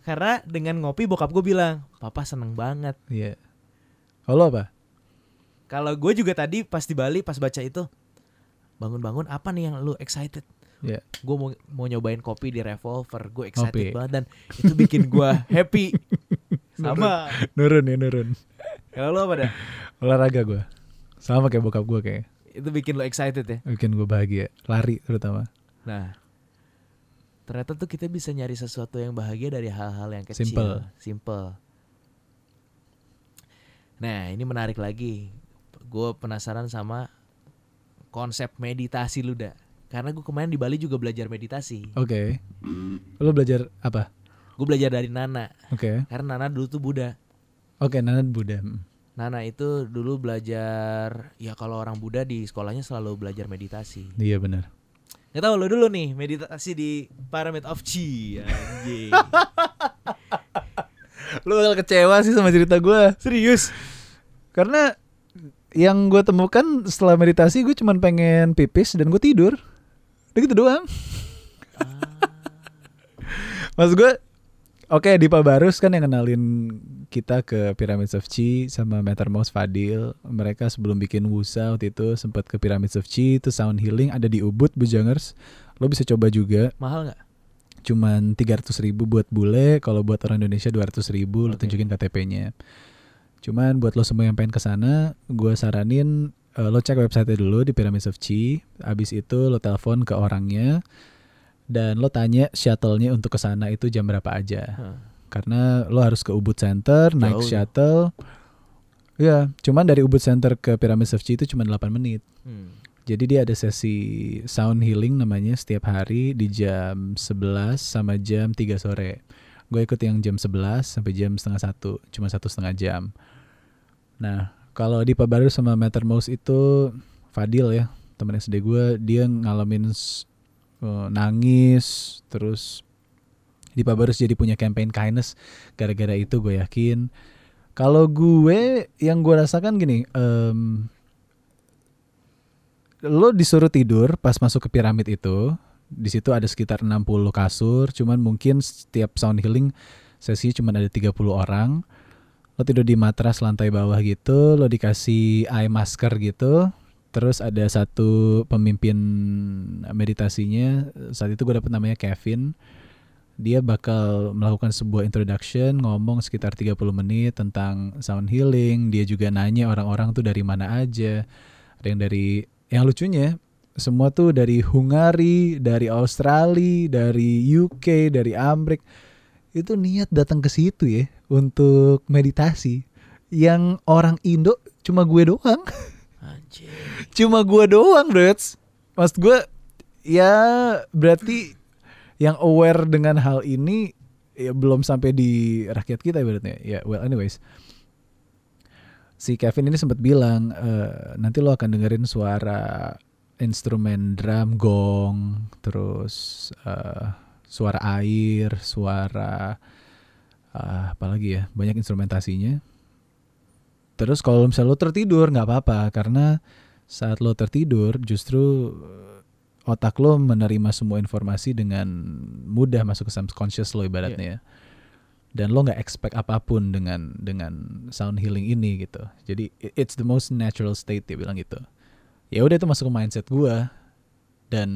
[SPEAKER 2] karena dengan ngopi bokap gue bilang papa seneng banget
[SPEAKER 1] Iya. Kalau apa?
[SPEAKER 2] kalau gue juga tadi pas di Bali pas baca itu bangun-bangun apa nih yang lu excited
[SPEAKER 1] Iya.
[SPEAKER 2] gue mau mau nyobain kopi di revolver gue excited
[SPEAKER 1] Kopi.
[SPEAKER 2] banget dan itu bikin gue happy sama
[SPEAKER 1] Nurun ya nurun.
[SPEAKER 2] kalau lu apa dah
[SPEAKER 1] Olahraga gue. Sama kayak bokap gue kayak.
[SPEAKER 2] itu bikin lu excited ya
[SPEAKER 1] Bikin gue bahagia. Lari terutama.
[SPEAKER 2] Nah, ternyata tuh kita bisa nyari sesuatu yang bahagia dari hal-hal yang kecil.
[SPEAKER 1] Simple.
[SPEAKER 2] Simple. Nah, ini menarik lagi. Gue penasaran sama konsep meditasi lu dah. Karena gue kemarin di Bali juga belajar meditasi.
[SPEAKER 1] Oke. Lo belajar apa?
[SPEAKER 2] Gue belajar dari Nana.
[SPEAKER 1] Oke.
[SPEAKER 2] Karena Nana dulu tuh Buddha.
[SPEAKER 1] Oke, Nana Buddha.
[SPEAKER 2] Nana itu dulu belajar ya kalau orang Buddha di sekolahnya selalu belajar meditasi.
[SPEAKER 1] Iya benar.
[SPEAKER 2] Gak tau lo dulu nih meditasi di Pyramid of Chi anjing.
[SPEAKER 1] Lo bakal kecewa sih sama cerita gue.
[SPEAKER 2] Serius?
[SPEAKER 1] Karena yang gue temukan setelah meditasi gue cuman pengen pipis dan gue tidur. Udah gitu doang. Maksud gue Oke, Dipa Barus kan yang kenalin kita ke Pyramids of Chi sama Mattermost Fadil. Mereka sebelum bikin Wusa waktu itu sempat ke Pyramids of Chi, itu sound healing ada di Ubud, Bujangers. Lo bisa coba juga.
[SPEAKER 2] Mahal nggak?
[SPEAKER 1] Cuman 300 ribu buat bule, kalau buat orang Indonesia 200 ribu, lo
[SPEAKER 2] Oke.
[SPEAKER 1] tunjukin KTP-nya. Cuman buat lo semua yang pengen ke sana, gue saranin eh, lo cek website dulu di Pyramids of Chi. Abis itu lo telepon ke orangnya dan lo tanya shuttle-nya untuk ke sana itu jam berapa aja.
[SPEAKER 2] Hah.
[SPEAKER 1] Karena lo harus ke Ubud Center, naik
[SPEAKER 2] Jauh.
[SPEAKER 1] shuttle. Ya, cuman dari Ubud Center ke Pyramids of Chi itu cuma 8 menit.
[SPEAKER 2] Hmm.
[SPEAKER 1] Jadi dia ada sesi sound healing namanya setiap hari di jam 11 sama jam 3 sore. Gue ikut yang jam 11 sampai jam setengah satu, cuma satu setengah jam. Nah, kalau di Pabaru sama Mattermost itu Fadil ya, teman SD gue, dia ngalamin nangis, terus di Pabarus jadi punya campaign kindness gara-gara itu gue yakin. Kalau gue yang gue rasakan gini, em, lo disuruh tidur pas masuk ke piramid itu di situ ada sekitar 60 kasur cuman mungkin setiap sound healing sesi cuman ada 30 orang lo tidur di matras lantai bawah gitu lo dikasih eye masker gitu terus ada satu pemimpin meditasinya saat itu gue dapet namanya Kevin. Dia bakal melakukan sebuah introduction ngomong sekitar 30 menit tentang sound healing. Dia juga nanya orang-orang tuh dari mana aja. Ada yang dari yang lucunya semua tuh dari Hungari, dari Australia, dari UK, dari Amerika itu niat datang ke situ ya untuk meditasi. Yang orang Indo cuma gue doang, Cuma gue doang, Brats. Mas gue ya berarti yang aware dengan hal ini ya belum sampai di rakyat kita ibaratnya. Ya well anyways. Si Kevin ini sempat bilang "Eh, nanti lo akan dengerin suara instrumen drum gong, terus eh, suara air, suara eh, apa lagi ya, banyak instrumentasinya. Terus kalau misalnya lo tertidur nggak apa-apa karena saat lo tertidur justru eh, otak lo menerima semua informasi dengan mudah masuk ke subconscious lo ibaratnya ya. Dan lo nggak expect apa pun dengan dengan sound healing ini gitu. Jadi it's the most natural state dia bilang gitu. Ya udah itu masuk ke mindset gua dan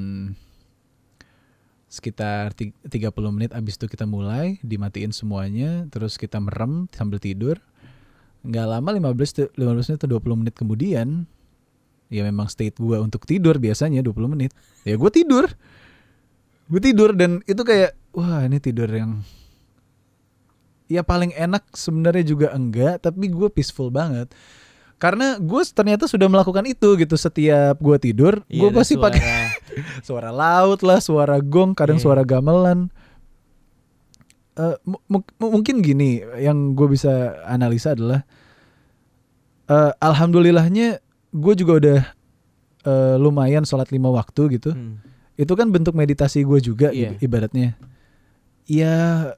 [SPEAKER 1] sekitar ti- 30 menit abis itu kita mulai dimatiin semuanya terus kita merem sambil tidur nggak lama 15 tu- 15 menit atau 20 menit kemudian ya memang state gua untuk tidur biasanya 20 menit ya gue tidur gue tidur dan itu kayak wah ini tidur yang ya paling enak sebenarnya juga enggak tapi gue peaceful banget karena gue ternyata sudah melakukan itu gitu setiap gue tidur
[SPEAKER 2] Iya,
[SPEAKER 1] gue pasti pakai
[SPEAKER 2] suara.
[SPEAKER 1] laut lah suara gong kadang
[SPEAKER 2] Iya.
[SPEAKER 1] suara gamelan Eh, mu- mungkin gini yang gue bisa analisa adalah eh, alhamdulillahnya gue juga udah eh, lumayan sholat lima waktu gitu.
[SPEAKER 2] Hmm.
[SPEAKER 1] itu kan bentuk meditasi gue juga i- ibaratnya. Ya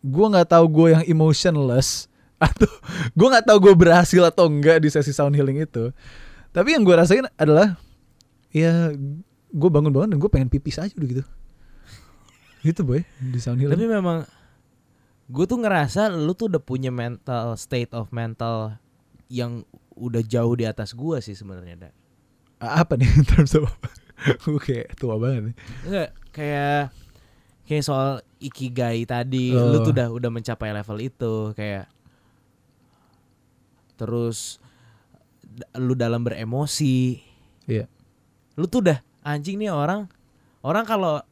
[SPEAKER 1] gue nggak tahu gue yang emotionless atau gue nggak tahu gue berhasil atau enggak di sesi sound healing itu. Tapi yang gue rasain adalah ya gue bangun-bangun dan gue pengen pipis aja udah gitu gitu boy di sound healing
[SPEAKER 2] Tapi memang gue tuh ngerasa lu tuh udah punya mental state of mental yang udah jauh di atas gua sih sebenarnya, Da.
[SPEAKER 1] Apa nih in terms of apa gue kayak tua banget nih.
[SPEAKER 2] Enggak, kayak kayak soal ikigai tadi,
[SPEAKER 1] Oh.
[SPEAKER 2] lu tuh udah udah mencapai level itu kayak terus lu dalam beremosi.
[SPEAKER 1] Iya.
[SPEAKER 2] Lu tuh udah anjing nih orang orang kalau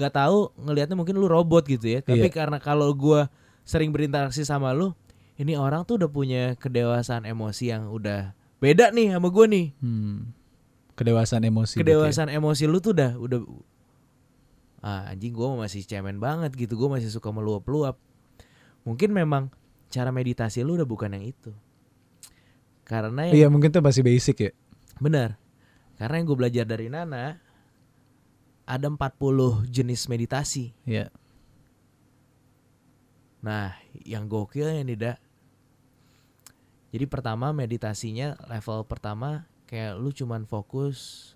[SPEAKER 2] nggak tahu ngelihatnya mungkin lu robot gitu ya. Tapi
[SPEAKER 1] Iya.
[SPEAKER 2] karena kalau gua sering berinteraksi sama lu, ini orang tuh udah punya kedewasaan emosi yang udah beda nih sama gua nih.
[SPEAKER 1] Hmm. kedewasaan emosi ya.
[SPEAKER 2] kedewasaan emosi lu tuh udah udah ah anjing gue masih cemen banget gitu gue masih suka meluap-luap mungkin memang cara meditasi lu udah bukan yang itu karena
[SPEAKER 1] iya
[SPEAKER 2] yang
[SPEAKER 1] mungkin tuh masih basic ya
[SPEAKER 2] benar karena yang gue belajar dari Nana ada 40 jenis meditasi.
[SPEAKER 1] Iya.
[SPEAKER 2] nah yang gokilnya nih dak. Jadi pertama meditasinya level pertama kayak lu cuman fokus.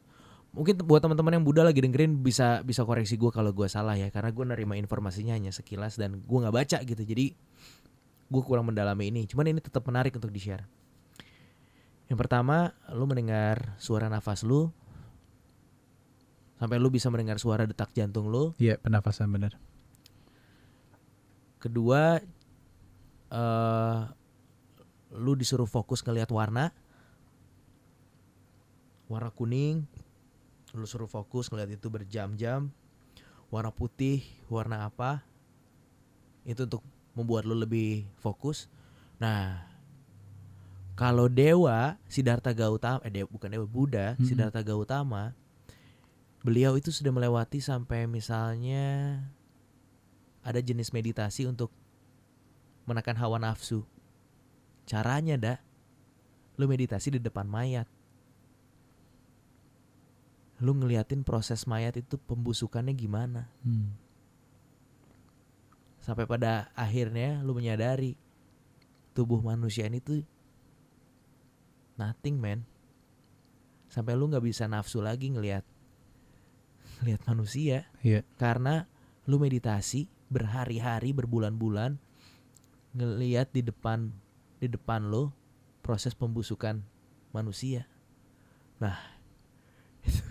[SPEAKER 2] Mungkin buat teman-teman yang Buddha lagi dengerin bisa bisa koreksi gue kalau gue salah ya karena gue nerima informasinya hanya sekilas dan gue nggak baca gitu. Jadi gue kurang mendalami ini. Cuman ini tetap menarik untuk di share yang pertama lu mendengar suara nafas lu sampai lu bisa mendengar suara detak jantung lu.
[SPEAKER 1] Iya, pernafasan benar.
[SPEAKER 2] kedua eh lu disuruh fokus ngelihat warna. Warna kuning lu suruh fokus ngelihat itu berjam-jam. Warna putih warna apa? Itu untuk membuat lu lebih fokus. Nah kalau dewa Siddhartha Gautama eh dewa, bukan dewa Buddha
[SPEAKER 1] Mm-mm.
[SPEAKER 2] Siddhartha Gautama beliau itu sudah melewati sampai misalnya ada jenis meditasi untuk menekan hawa nafsu. Caranya dah, lu meditasi di depan mayat. Lu ngeliatin proses mayat itu pembusukannya gimana.
[SPEAKER 1] Hmm.
[SPEAKER 2] Sampai pada akhirnya lu menyadari tubuh manusia ini tuh nothing man. Sampai lu nggak bisa nafsu lagi ngelihat ngelihat manusia
[SPEAKER 1] Iya.
[SPEAKER 2] karena lu meditasi berhari-hari berbulan-bulan ngeliat di depan di depan lo proses pembusukan manusia nah itu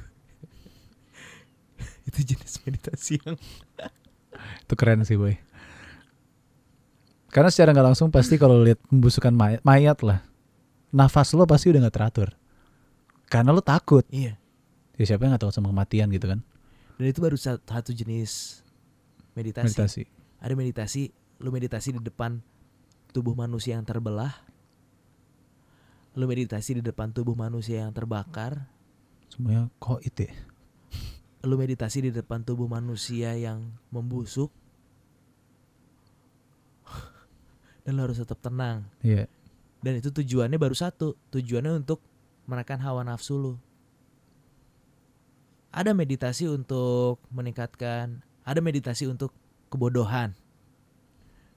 [SPEAKER 2] itu jenis meditasi yang
[SPEAKER 1] Itu keren sih, boy. Karena secara nggak langsung pasti kalau lihat pembusukan mayat, mayat lah, nafas lo pasti udah nggak teratur. Karena lo takut.
[SPEAKER 2] iya
[SPEAKER 1] Ya siapa yang nggak takut sama kematian gitu kan?
[SPEAKER 2] Dan itu baru sat- satu jenis meditasi.
[SPEAKER 1] Meditasi.
[SPEAKER 2] ada meditasi lu meditasi di depan tubuh manusia yang terbelah lu meditasi di depan tubuh manusia yang terbakar
[SPEAKER 1] Semuanya kok itu. ya?
[SPEAKER 2] lu meditasi di depan tubuh manusia yang membusuk dan lu harus tetap tenang
[SPEAKER 1] Iya.
[SPEAKER 2] dan itu tujuannya baru satu tujuannya untuk menekan hawa nafsu lu ada meditasi untuk meningkatkan ada meditasi untuk kebodohan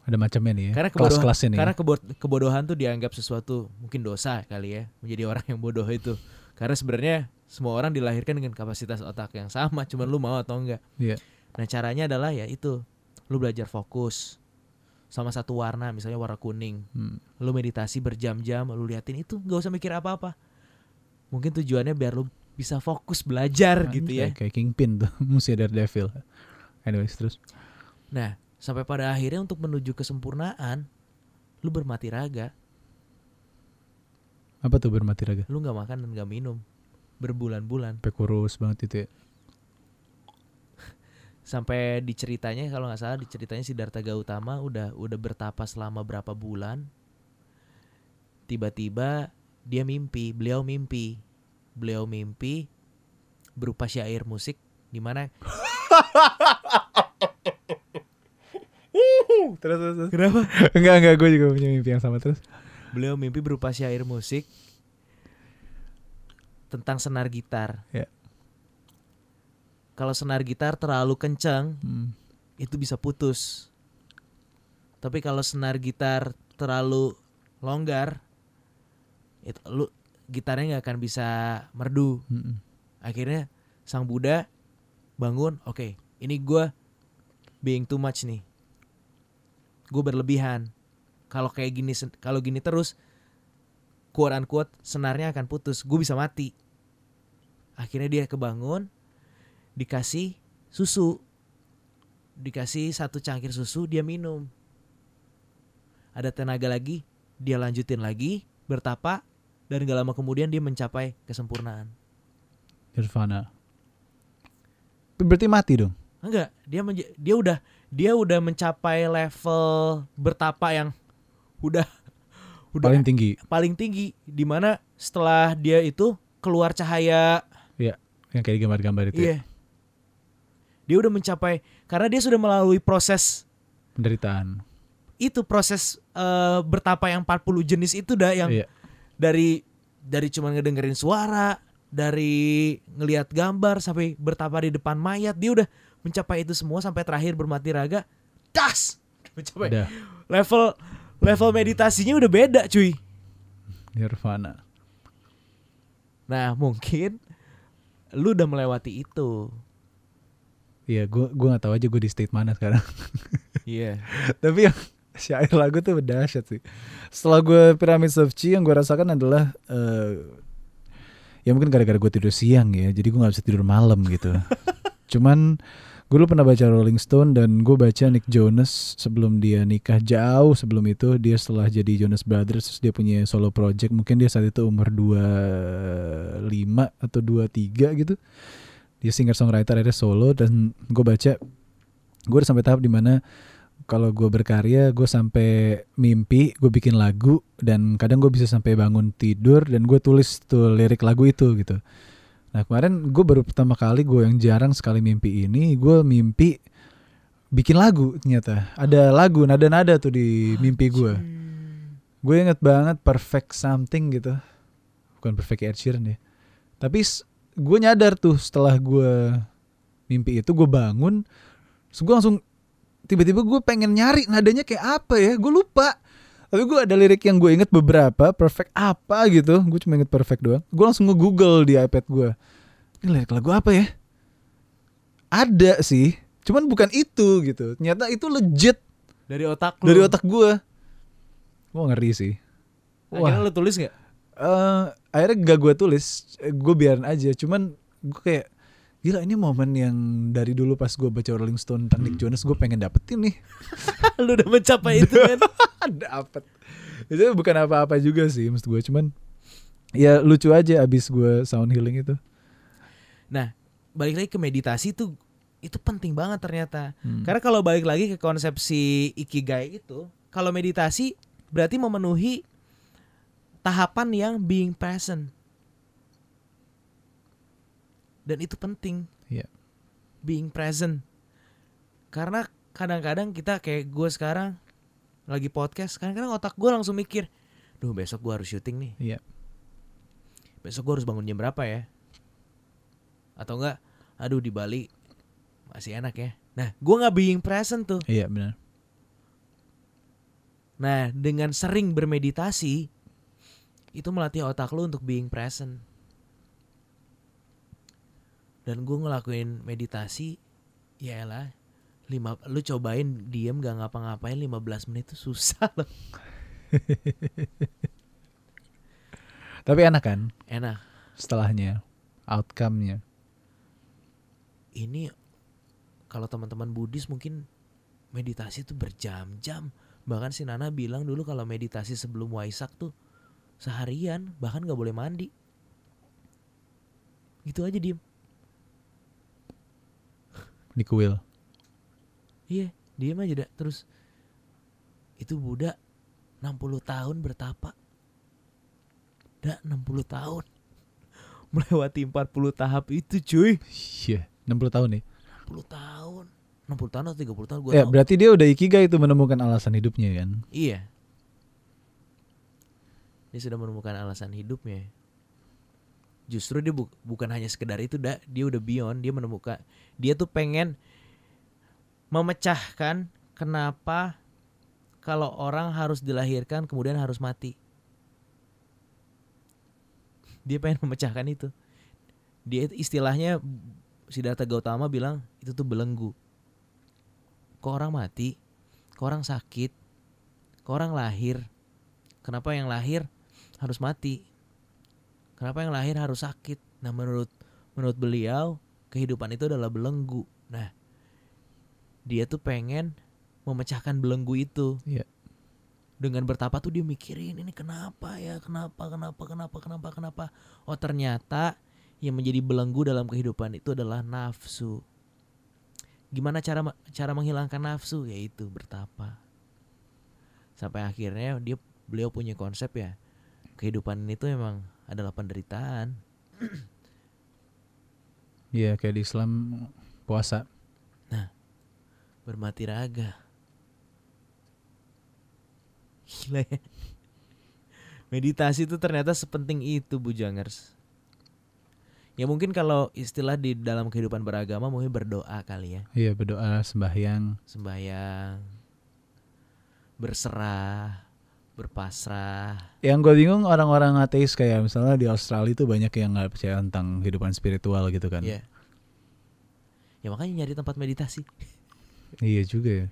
[SPEAKER 1] Ada macamnya nih ya.
[SPEAKER 2] Karena kebodohan-
[SPEAKER 1] Kelas-kelasnya nih. ya.
[SPEAKER 2] karena kebo- kebodohan tuh dianggap sesuatu mungkin dosa kali ya menjadi orang yang bodoh itu karena sebenarnya semua orang dilahirkan dengan kapasitas otak yang sama cuman lu mau atau enggak
[SPEAKER 1] Iya.
[SPEAKER 2] Nah caranya adalah ya itu Lu belajar fokus Sama satu warna misalnya warna kuning
[SPEAKER 1] Hmm.
[SPEAKER 2] Lu meditasi berjam-jam Lu liatin itu gak usah mikir apa-apa Mungkin tujuannya biar lu bisa fokus belajar gitu ya
[SPEAKER 1] Anjay, Kayak Kingpin tuh, musuh Daredevil. Anyways terus.
[SPEAKER 2] Nah sampai pada akhirnya untuk menuju kesempurnaan Lu bermati raga
[SPEAKER 1] Apa tuh bermati raga?
[SPEAKER 2] Lu gak makan dan gak minum Berbulan-bulan
[SPEAKER 1] Sampai kurus banget itu ya.
[SPEAKER 2] Sampai diceritanya kalau nggak salah diceritanya si Darta Gautama udah udah bertapa selama berapa bulan tiba-tiba dia mimpi beliau mimpi beliau mimpi berupa syair musik di mana
[SPEAKER 1] terus terus, terus.
[SPEAKER 2] kenapa
[SPEAKER 1] enggak enggak gue juga punya mimpi yang sama terus
[SPEAKER 2] beliau mimpi berupa syair musik tentang senar gitar
[SPEAKER 1] Ya.
[SPEAKER 2] kalau senar gitar terlalu kencang
[SPEAKER 1] Hmm.
[SPEAKER 2] itu bisa putus. Tapi kalau senar gitar terlalu longgar, itu lu gitarnya nggak akan bisa merdu.
[SPEAKER 1] Mm-mm.
[SPEAKER 2] Akhirnya sang Buddha bangun, oke, ini gua being too much nih. Gue berlebihan. Kalau kayak gini, kalau gini terus, quote unquote, senarnya akan putus. Gue bisa mati. Akhirnya dia kebangun, dikasih susu, dikasih satu cangkir susu, dia minum. Ada tenaga lagi, dia lanjutin lagi, bertapa, dan gak lama kemudian dia mencapai kesempurnaan.
[SPEAKER 1] Nirvana berarti mati dong
[SPEAKER 2] Enggak, dia menja- dia udah dia udah mencapai level bertapa yang udah udah
[SPEAKER 1] paling tinggi
[SPEAKER 2] paling tinggi di mana setelah dia itu keluar cahaya
[SPEAKER 1] yang kayak di gambar-gambar itu ya.
[SPEAKER 2] iya. Dia udah mencapai karena dia sudah melalui proses
[SPEAKER 1] penderitaan
[SPEAKER 2] itu proses eh, bertapa yang 40 jenis itu dah yang
[SPEAKER 1] Iya.
[SPEAKER 2] Dari dari cuma ngedengerin suara, dari ngelihat gambar sampai bertapa di depan mayat, dia udah mencapai itu semua sampai terakhir bermati raga. Das. Mencapai
[SPEAKER 1] udah
[SPEAKER 2] level level meditasinya udah beda, cuy.
[SPEAKER 1] Nirvana
[SPEAKER 2] Nah, mungkin lu udah melewati itu.
[SPEAKER 1] Iya, gue gua nggak tahu aja gue di state mana sekarang.
[SPEAKER 2] Iya.
[SPEAKER 1] Tapi yang syair lagu tuh dahsyat sih. Setelah gue Pyramids of Chi yang gue rasakan adalah eh ya mungkin gara-gara gue tidur siang ya, jadi gue nggak bisa tidur malam gitu. Cuman gue dulu pernah baca Rolling Stone dan gue baca Nick Jonas sebelum dia nikah jauh sebelum itu dia setelah jadi Jonas Brothers terus dia punya solo project mungkin dia saat itu umur 25 atau 23 gitu dia singer songwriter akhirnya solo dan gue baca gue udah sampai tahap di mana kalau gue berkarya gue sampai mimpi gue bikin lagu dan kadang gue bisa sampai bangun tidur dan gue tulis tuh lirik lagu itu gitu. Nah kemarin gue baru pertama kali gue yang jarang sekali mimpi ini gue mimpi bikin lagu ternyata. Ada lagu nada-nada tuh di mimpi gue gue inget banget perfect something gitu. Bukan perfect Ed Sheeran ya. Tapi gue nyadar tuh setelah gue mimpi itu gue bangun terus gue langsung tiba-tiba gue pengen nyari nadanya kayak apa ya gue lupa. Tapi gue ada lirik yang gue inget beberapa perfect apa gitu. Gue cuma inget perfect doang. Gue langsung nge-google di iPad gue. Ini lirik lagu apa ya? Ada sih cuman bukan itu gitu. Ternyata itu legit.
[SPEAKER 2] Dari otak lu.
[SPEAKER 1] dari otak gue. Gue ngeri sih.
[SPEAKER 2] Akhirnya
[SPEAKER 1] wah.
[SPEAKER 2] lu tulis nggak?
[SPEAKER 1] eh akhirnya gak gue tulis. Gue biarin aja. Cuman gue kayak gila ini momen yang dari dulu pas gue baca Rolling Stone tentang Nick Jonas gue pengen dapetin nih
[SPEAKER 2] lu udah mencapai itu kan?
[SPEAKER 1] dapet itu bukan apa-apa juga sih maksud gue cuman ya lucu aja abis gue sound healing itu
[SPEAKER 2] Nah, balik lagi ke meditasi tuh itu penting banget ternyata.
[SPEAKER 1] Hmm.
[SPEAKER 2] Karena kalau balik lagi ke konsepsi ikigai itu, kalau meditasi berarti memenuhi tahapan yang being present. Dan itu penting.
[SPEAKER 1] Iya.
[SPEAKER 2] Being present. Karena kadang-kadang kita kayak gue sekarang lagi podcast, kadang-kadang otak gue langsung mikir, duh besok gue harus syuting nih.
[SPEAKER 1] Iya.
[SPEAKER 2] Besok gue harus bangun jam berapa ya? Atau enggak, aduh di Bali masih enak ya. Nah, gue nggak being present tuh.
[SPEAKER 1] iya benar
[SPEAKER 2] Nah, dengan sering bermeditasi, itu melatih otak lu untuk being present. Dan gue ngelakuin meditasi, ya lah, lima, lu cobain diem gak ngapa-ngapain 15 menit itu susah loh.
[SPEAKER 1] tapi enak kan
[SPEAKER 2] Enak.
[SPEAKER 1] setelahnya outcome-nya
[SPEAKER 2] Ini kalau teman-teman Buddhis mungkin meditasi itu berjam-jam. Bahkan si Nana bilang dulu kalau meditasi sebelum Waisak tuh seharian, bahkan gak boleh mandi. Gitu aja diem.
[SPEAKER 1] Di kuil
[SPEAKER 2] Iya, diem aja dah. Terus itu Buddha 60 tahun bertapa. Dah 60 tahun. Melewati 40 tahap itu cuy.
[SPEAKER 1] Iya, 60 tahun nih.
[SPEAKER 2] 60 tahun. 60 tahun atau 30 tahun gue
[SPEAKER 1] Ya, berarti dia udah ikigai itu menemukan alasan hidupnya kan.
[SPEAKER 2] Iya. Dia sudah menemukan alasan hidupnya. Justru dia bu- bukan hanya sekedar itu, dah dia udah beyond, dia menemukan dia tuh pengen memecahkan kenapa kalau orang harus dilahirkan kemudian harus mati. Dia pengen memecahkan itu. Dia istilahnya Siddhartha Gautama bilang itu tuh belenggu. Kok orang mati? Kok orang sakit? Kok orang lahir? Kenapa yang lahir harus mati? Kenapa yang lahir harus sakit? Nah, menurut menurut beliau, kehidupan itu adalah belenggu. Nah, dia tuh pengen memecahkan belenggu itu.
[SPEAKER 1] Iya.
[SPEAKER 2] Dengan bertapa tuh dia mikirin ini kenapa ya? Kenapa? Kenapa? Kenapa? Kenapa? Kenapa? Oh, ternyata yang menjadi belenggu dalam kehidupan itu adalah nafsu. Gimana cara cara menghilangkan nafsu? Yaitu bertapa. Sampai akhirnya dia beliau punya konsep ya. Kehidupan ini tuh memang adalah penderitaan.
[SPEAKER 1] Iya, kayak di Islam puasa.
[SPEAKER 2] bermati raga. Gila ya. Meditasi itu ternyata sepenting itu Bujangers. Ya mungkin kalau istilah di dalam kehidupan beragama mungkin berdoa kali ya.
[SPEAKER 1] Iya, berdoa, sembahyang.
[SPEAKER 2] Sembahyang. Berserah. Berpasrah.
[SPEAKER 1] Yang gue bingung orang-orang ateis kayak misalnya di Australia itu banyak yang nggak percaya tentang kehidupan spiritual gitu kan.
[SPEAKER 2] Iya. Ya makanya nyari tempat meditasi.
[SPEAKER 1] Iya juga ya.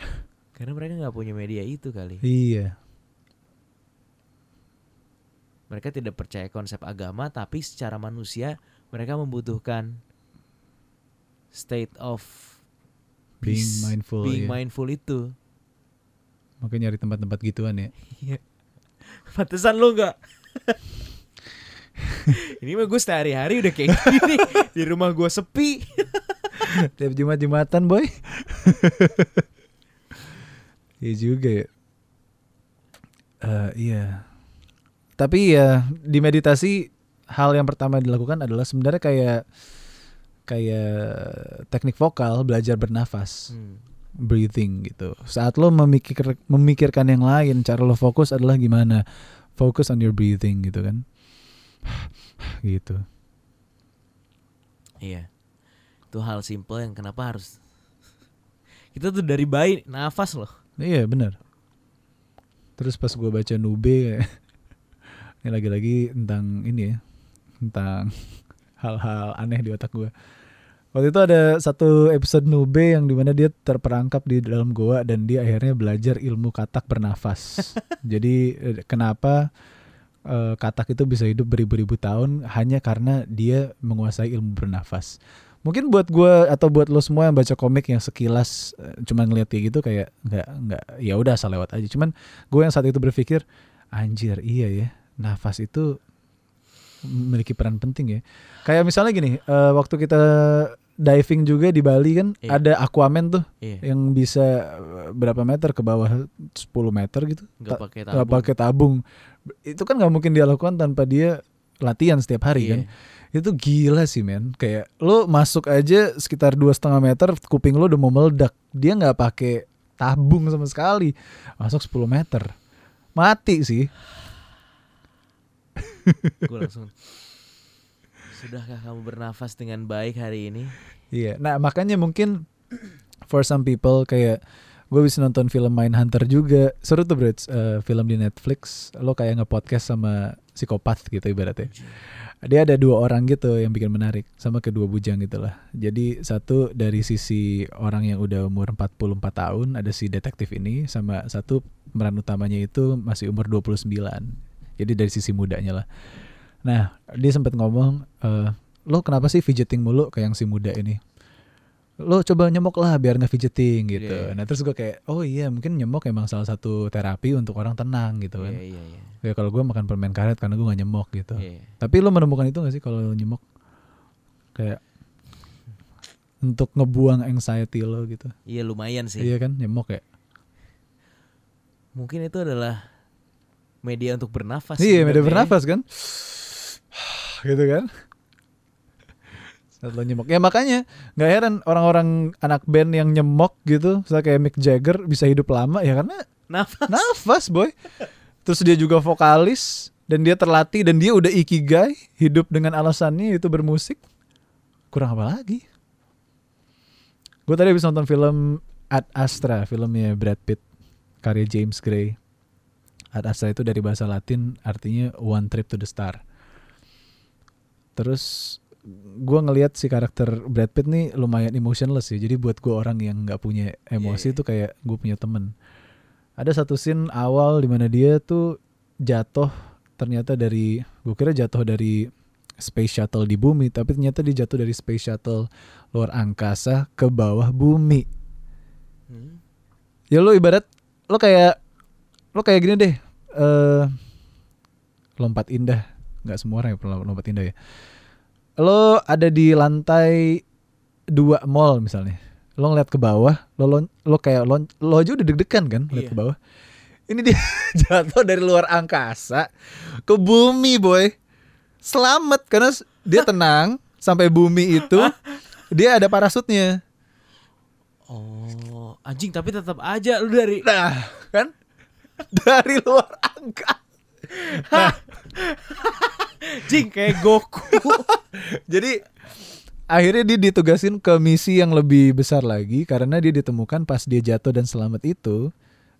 [SPEAKER 2] Karena mereka nggak punya media itu kali.
[SPEAKER 1] Iya.
[SPEAKER 2] Mereka tidak percaya konsep agama, tapi secara manusia mereka membutuhkan state of
[SPEAKER 1] Being
[SPEAKER 2] peace,
[SPEAKER 1] mindful.
[SPEAKER 2] being
[SPEAKER 1] iya.
[SPEAKER 2] mindful itu.
[SPEAKER 1] Makanya nyari tempat-tempat gituan ya.
[SPEAKER 2] Pantesan lu nggak? Ini mah gue sehari-hari udah kayak gini di rumah gue sepi.
[SPEAKER 1] Tiap Jumat Jumatan boy. Iya juga ya. Eh, iya. Tapi ya di meditasi hal yang pertama dilakukan adalah sebenarnya kayak kayak teknik vokal belajar bernafas,
[SPEAKER 2] Hmm.
[SPEAKER 1] Breathing gitu. Saat lo memikir memikirkan yang lain, cara lo fokus adalah gimana? Focus on your breathing gitu kan. gitu.
[SPEAKER 2] Iya. Itu hal simple yang kenapa harus kita tuh dari bayi nafas loh.
[SPEAKER 1] Iya benar. Terus pas gue baca Nube ini lagi-lagi tentang ini ya tentang hal-hal aneh di otak gue. Waktu itu ada satu episode Nube yang di mana dia terperangkap di dalam goa dan dia akhirnya belajar ilmu katak bernafas. Jadi eh, kenapa eh, katak itu bisa hidup beribu-ribu tahun hanya karena dia menguasai ilmu bernafas. Mungkin buat gue atau buat lo semua yang baca komik yang sekilas eh, cuman ngeliat kayak gitu kayak nggak nggak ya udah asal lewat aja. Cuman gue yang saat itu berpikir anjir iya ya nafas itu memiliki peran penting ya. Kayak misalnya gini, eh, waktu kita diving juga di Bali kan
[SPEAKER 2] Iya.
[SPEAKER 1] ada Aquaman tuh
[SPEAKER 2] Iya.
[SPEAKER 1] yang bisa eh, berapa meter ke bawah 10 meter gitu.
[SPEAKER 2] Nggak pakai tabung.
[SPEAKER 1] pakai tabung. Itu kan nggak mungkin dia lakukan tanpa dia latihan setiap hari
[SPEAKER 2] Iya.
[SPEAKER 1] kan. Itu gila sih men. Kayak lo masuk aja sekitar dua setengah meter, kuping lo udah mau meledak. Dia nggak pakai tabung sama sekali. Masuk 10 meter, mati sih.
[SPEAKER 2] Gue langsung Sudahkah kamu bernafas dengan baik hari ini?
[SPEAKER 1] Iya. Nah makanya mungkin for some people kayak gue bisa nonton film Mindhunter juga. Seru tuh bro eh, film di Netflix. Lo kayak nge-podcast sama psikopat gitu ibaratnya. Dia ada dua orang gitu yang bikin menarik sama kedua bujang gitu lah jadi satu dari sisi orang yang udah umur 44 tahun ada si detektif ini sama satu pemeran utamanya itu masih umur 29 jadi dari sisi mudanya lah nah dia sempat ngomong eh, lo kenapa sih fidgeting mulu kayak yang si muda ini lo coba nyemok lah biar nggak fidgeting gitu.
[SPEAKER 2] Iya.
[SPEAKER 1] Nah terus gue kayak oh iya mungkin nyemok emang salah satu terapi untuk orang tenang gitu kan.
[SPEAKER 2] Iya iya iya.
[SPEAKER 1] Ya kalau gue makan permen karet karena gue nggak nyemok gitu.
[SPEAKER 2] Iya.
[SPEAKER 1] Tapi lo menemukan itu gak sih kalau nyemok kayak untuk ngebuang anxiety lo gitu.
[SPEAKER 2] Iya lumayan sih.
[SPEAKER 1] Iya kan nyemok ya.
[SPEAKER 2] Mungkin itu adalah media untuk bernafas.
[SPEAKER 1] iya, media bernafas kan. Gitu kan. Lo nyemok. Ya makanya nggak heran orang-orang anak band yang nyemok gitu, misalnya kayak Mick Jagger bisa hidup lama ya karena
[SPEAKER 2] Nafas.
[SPEAKER 1] nafas boy. Terus dia juga vokalis dan dia terlatih dan dia udah ikigai hidup dengan alasannya itu bermusik. Kurang apa lagi? Gue tadi habis nonton film Ad Astra, filmnya Brad Pitt, karya James Gray. Ad Astra itu dari bahasa Latin artinya One Trip to the Star. Terus gue ngelihat si karakter Brad Pitt nih lumayan emotionless ya. Jadi buat gue orang yang nggak punya emosi
[SPEAKER 2] Iya, iya.
[SPEAKER 1] tuh kayak gue punya temen. Ada satu scene awal di mana dia tuh jatuh ternyata dari gue kira jatuh dari space shuttle di bumi tapi ternyata dia jatuh dari space shuttle luar angkasa ke bawah bumi
[SPEAKER 2] Hmm.
[SPEAKER 1] ya lo ibarat lo kayak lo kayak gini deh eh lompat indah nggak semua orang yang pernah lompat indah ya lo ada di lantai dua mall misalnya lo ngeliat ke bawah lo lo, lo kayak lo, lo aja udah deg-degan kan ngeliat
[SPEAKER 2] Iya.
[SPEAKER 1] ke bawah ini dia jatuh dari luar angkasa ke bumi boy selamat karena dia tenang sampai bumi itu dia ada parasutnya
[SPEAKER 2] Oh, anjing tapi tetap aja lu dari
[SPEAKER 1] Nah, kan? Dari luar angkasa. Nah,
[SPEAKER 2] anjing kayak Goku.
[SPEAKER 1] jadi akhirnya dia ditugasin ke misi yang lebih besar lagi karena dia ditemukan pas dia jatuh dan selamat itu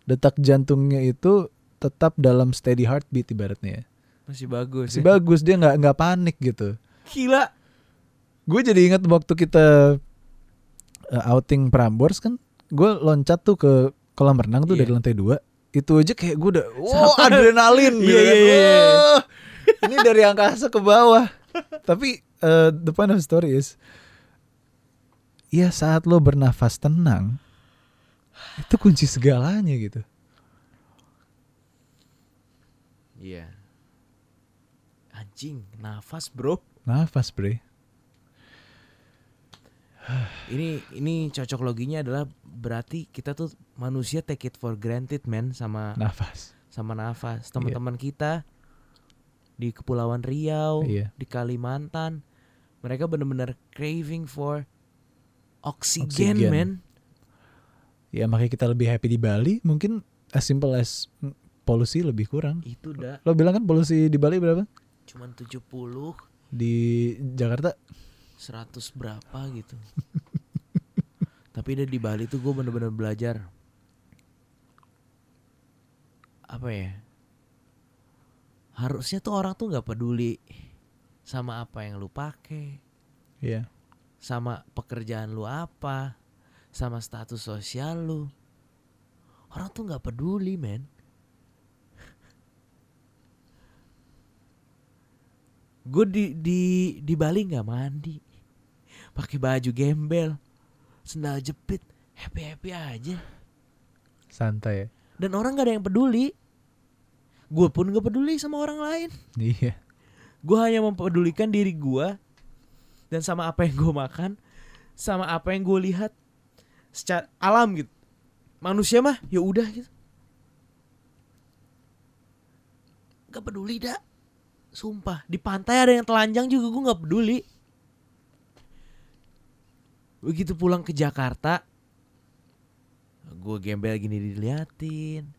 [SPEAKER 1] detak jantungnya itu tetap dalam steady heartbeat ibaratnya.
[SPEAKER 2] Masih bagus.
[SPEAKER 1] Masih
[SPEAKER 2] ya.
[SPEAKER 1] bagus dia nggak nggak panik gitu.
[SPEAKER 2] Gila.
[SPEAKER 1] Gue jadi ingat waktu kita uh, outing Prambors kan, gue loncat tuh ke kolam renang tuh
[SPEAKER 2] Iya.
[SPEAKER 1] dari lantai dua. Itu aja kayak gue udah, wow adrenalin gitu
[SPEAKER 2] Iya,
[SPEAKER 1] kan.
[SPEAKER 2] iya, iya.
[SPEAKER 1] Wah, Ini dari angkasa ke bawah. Tapi uh, the point of story is, ya saat lo bernafas tenang, itu kunci segalanya gitu.
[SPEAKER 2] Iya. Anjing, nafas, Bro.
[SPEAKER 1] Nafas bre.
[SPEAKER 2] Ini ini cocok loginya adalah berarti kita tuh manusia take it for granted, man, sama
[SPEAKER 1] Nafas.
[SPEAKER 2] sama nafas. Teman-teman kita di Kepulauan Riau,
[SPEAKER 1] Iya.
[SPEAKER 2] di Kalimantan, mereka benar-benar craving for oksigen,
[SPEAKER 1] Oksigen.
[SPEAKER 2] man.
[SPEAKER 1] Ya makanya kita lebih happy di Bali. Mungkin as simple as mm, polusi lebih kurang.
[SPEAKER 2] Itu dah
[SPEAKER 1] Lo bilang kan polusi di Bali berapa?
[SPEAKER 2] cuman 70
[SPEAKER 1] Di Jakarta
[SPEAKER 2] 100 berapa gitu. Tapi udah di Bali tuh gue bener-bener belajar apa ya? Harusnya tuh orang tuh nggak peduli sama apa yang lu pakai,
[SPEAKER 1] Iya.
[SPEAKER 2] sama pekerjaan lu apa, sama status sosial lu. Orang tuh nggak peduli, men. Gue di di di Bali nggak mandi, pakai baju gembel, sendal jepit, happy happy aja.
[SPEAKER 1] Santai ya.
[SPEAKER 2] Dan orang gak ada yang peduli. Gue pun gak peduli sama orang lain.
[SPEAKER 1] Iya.
[SPEAKER 2] Gue hanya mempedulikan diri gue dan sama apa yang gue makan, sama apa yang gue lihat secara alam gitu. Manusia mah ya udah gitu. Gak peduli dah. Sumpah di pantai ada yang telanjang juga gue gak peduli. Begitu pulang ke Jakarta, gue gembel gini diliatin,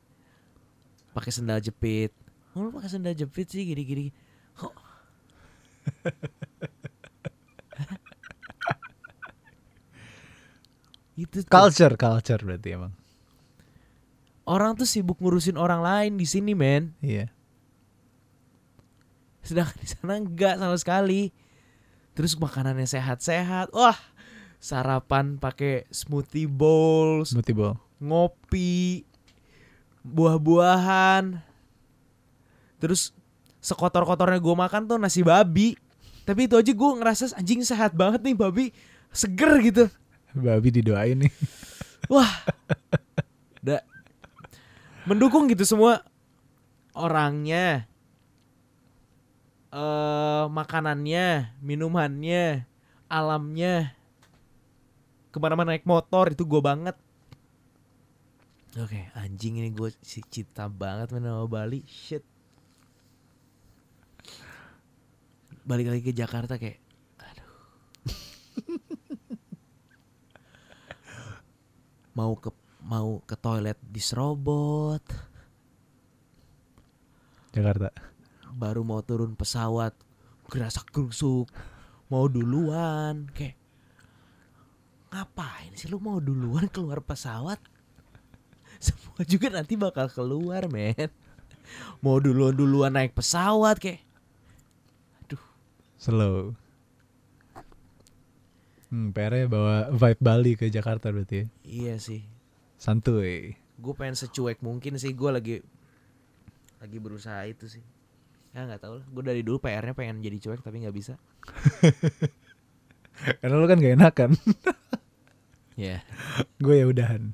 [SPEAKER 2] pakai sendal jepit. Oh, lu pakai sendal jepit sih gini-gini. Kok itu tuh.
[SPEAKER 1] Culture, culture berarti emang.
[SPEAKER 2] orang tuh sibuk ngurusin orang lain di sini men
[SPEAKER 1] Iya.
[SPEAKER 2] sedangkan di sana enggak sama sekali terus makanannya sehat-sehat wah sarapan pakai smoothie bowls
[SPEAKER 1] Smoothie bowl.
[SPEAKER 2] ngopi buah-buahan terus sekotor-kotornya gue makan tuh nasi babi tapi itu aja gue ngerasa anjing sehat banget nih babi seger gitu
[SPEAKER 1] Babi didoain nih.
[SPEAKER 2] Wah. Da mendukung gitu semua orangnya. eh makanannya, minumannya, alamnya. Ke mana-mana naik motor itu gue banget. Oke, anjing ini gue si cinta banget men sama Bali. Shit. Balik lagi ke Jakarta kayak aduh. mau ke mau ke toilet diserobot,
[SPEAKER 1] Jakarta.
[SPEAKER 2] baru mau turun pesawat gerasak gerusuk, mau duluan kayak ngapain sih lu mau duluan keluar pesawat? Semua juga nanti bakal keluar men. Mau duluan duluan naik pesawat kayak
[SPEAKER 1] Slow. Hmm, PR-nya bawa vibe Bali ke Jakarta berarti ya.
[SPEAKER 2] iya sih.
[SPEAKER 1] Santuy.
[SPEAKER 2] Gue pengen secuek mungkin sih gue lagi lagi berusaha itu sih. Ya nggak tahu lah. Gue dari dulu PR-nya pengen jadi cuek tapi nggak bisa.
[SPEAKER 1] Karena lu kan gak enakan.
[SPEAKER 2] Ya,
[SPEAKER 1] Gue ya udahan.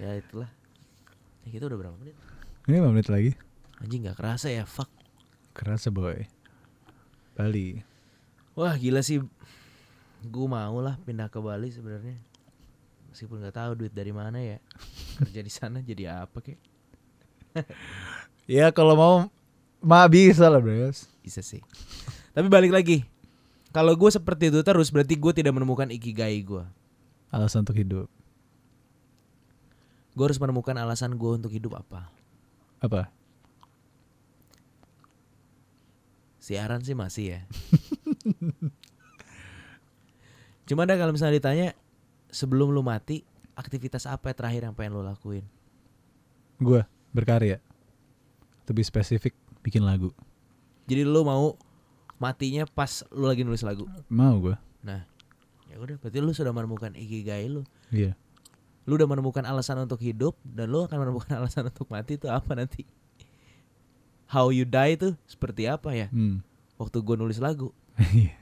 [SPEAKER 2] ya itulah. Ya kita udah berapa menit?
[SPEAKER 1] Ini 5 menit lagi.
[SPEAKER 2] Anjing nggak kerasa ya, fuck.
[SPEAKER 1] Kerasa boy. Bali.
[SPEAKER 2] Wah gila sih. Gue mau lah pindah ke Bali sebenarnya. Meskipun nggak tahu duit dari mana ya. Kerja di sana jadi apa kek?
[SPEAKER 1] Ya kalau mau mah bisa lah bros.
[SPEAKER 2] Bisa sih. Tapi balik lagi. Kalau gue seperti itu terus berarti gue tidak menemukan ikigai gue.
[SPEAKER 1] Alasan untuk hidup.
[SPEAKER 2] Gue harus menemukan alasan gue untuk hidup apa.
[SPEAKER 1] Apa?
[SPEAKER 2] Siaran sih masih ya. Cuma dah kalau misalnya ditanya sebelum lu mati aktivitas apa terakhir yang pengen lu lakuin?
[SPEAKER 1] Gue berkarya. Lebih spesifik bikin lagu.
[SPEAKER 2] Jadi lu mau matinya pas lu lagi nulis lagu.
[SPEAKER 1] Mau gue.
[SPEAKER 2] Nah, ya udah berarti lu sudah menemukan ikigai lu.
[SPEAKER 1] Iya.
[SPEAKER 2] Lu udah menemukan alasan untuk hidup dan lu akan menemukan alasan untuk mati itu apa nanti? How you die itu seperti apa ya?
[SPEAKER 1] Hmm.
[SPEAKER 2] Waktu gue nulis lagu.
[SPEAKER 1] Iya.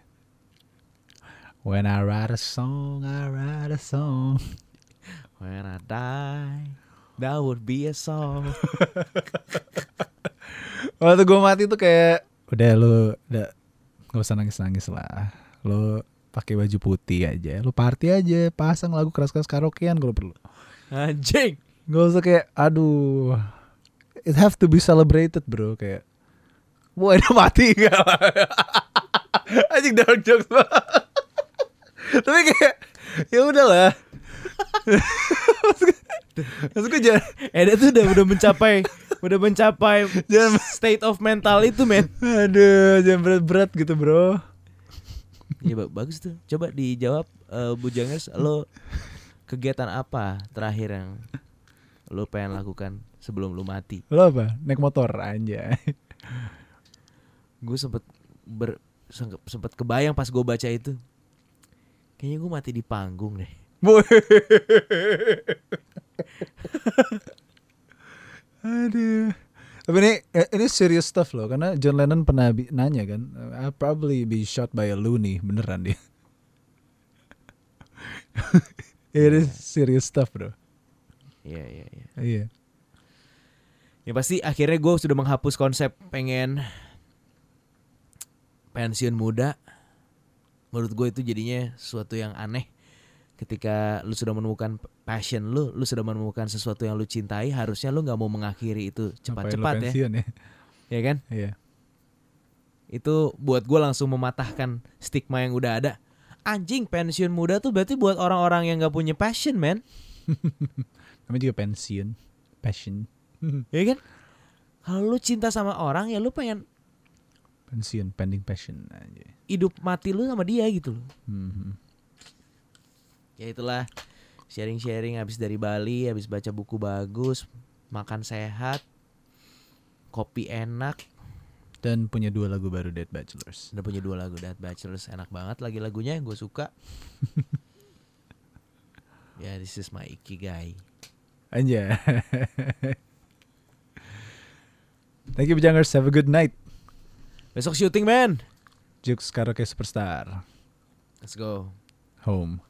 [SPEAKER 1] When I write a song, I write a song.
[SPEAKER 2] When I die, that would be a song.
[SPEAKER 1] Waktu gue mati tuh kayak udah lu udah gak usah nangis-nangis lah. Lu pakai baju putih aja. Lu party aja, pasang lagu keras-keras karaokean kalau perlu.
[SPEAKER 2] Anjing.
[SPEAKER 1] Gak usah kayak aduh. It have to be celebrated, bro, kayak Wah, udah mati gak? Anjing dark jokes. Tapi kayak ya udahlah. Maksud gue jangan,
[SPEAKER 2] Eda tuh udah udah mencapai udah mencapai
[SPEAKER 1] jangan
[SPEAKER 2] state of mental itu men.
[SPEAKER 1] aduh, jangan berat-berat gitu, bro.
[SPEAKER 2] Iya ba- bagus tuh. Coba dijawab eh, Bujangers lo kegiatan apa terakhir yang lo pengen lakukan sebelum lo mati?
[SPEAKER 1] Lo apa? Naik motor aja.
[SPEAKER 2] Gue sempet ber sempet kebayang pas gue baca itu. Kayaknya gue mati di panggung deh.
[SPEAKER 1] Aduh. Tapi ini eh, ini serious stuff loh karena John Lennon pernah nanya kan, I'll probably be shot by a loony, beneran dia. It is serious stuff bro.
[SPEAKER 2] Iya iya iya.
[SPEAKER 1] Iya.
[SPEAKER 2] Ya pasti akhirnya gue sudah menghapus konsep pengen pensiun muda. Menurut gue itu jadinya sesuatu yang aneh. Ketika lu sudah menemukan passion lu, lu sudah menemukan sesuatu yang lu cintai, harusnya lu nggak mau mengakhiri itu cepat-cepat ya,
[SPEAKER 1] ya.
[SPEAKER 2] ya kan?
[SPEAKER 1] Iya.
[SPEAKER 2] Itu buat gue langsung mematahkan stigma yang udah ada. Anjing pensiun muda tuh berarti buat orang-orang yang nggak punya passion, man.
[SPEAKER 1] Namanya juga pensiun, passion.
[SPEAKER 2] Ya kan? Kalau lu cinta sama orang ya lu pengen
[SPEAKER 1] pensiun, pending passion aja.
[SPEAKER 2] hidup mati lu sama dia gitu loh.
[SPEAKER 1] Mhm.
[SPEAKER 2] Ya itulah sharing-sharing habis dari Bali habis baca buku bagus makan sehat kopi enak
[SPEAKER 1] Dan punya dua lagu baru Dead Bachelors.
[SPEAKER 2] udah punya dua lagu Dead Bachelors enak banget lagi lagunya gue suka ya this is my ikigai
[SPEAKER 1] Aja. Thank you Bejangers, have a good night.
[SPEAKER 2] besok syuting man
[SPEAKER 1] Jukes Karaoke Superstar.
[SPEAKER 2] let's go
[SPEAKER 1] Home.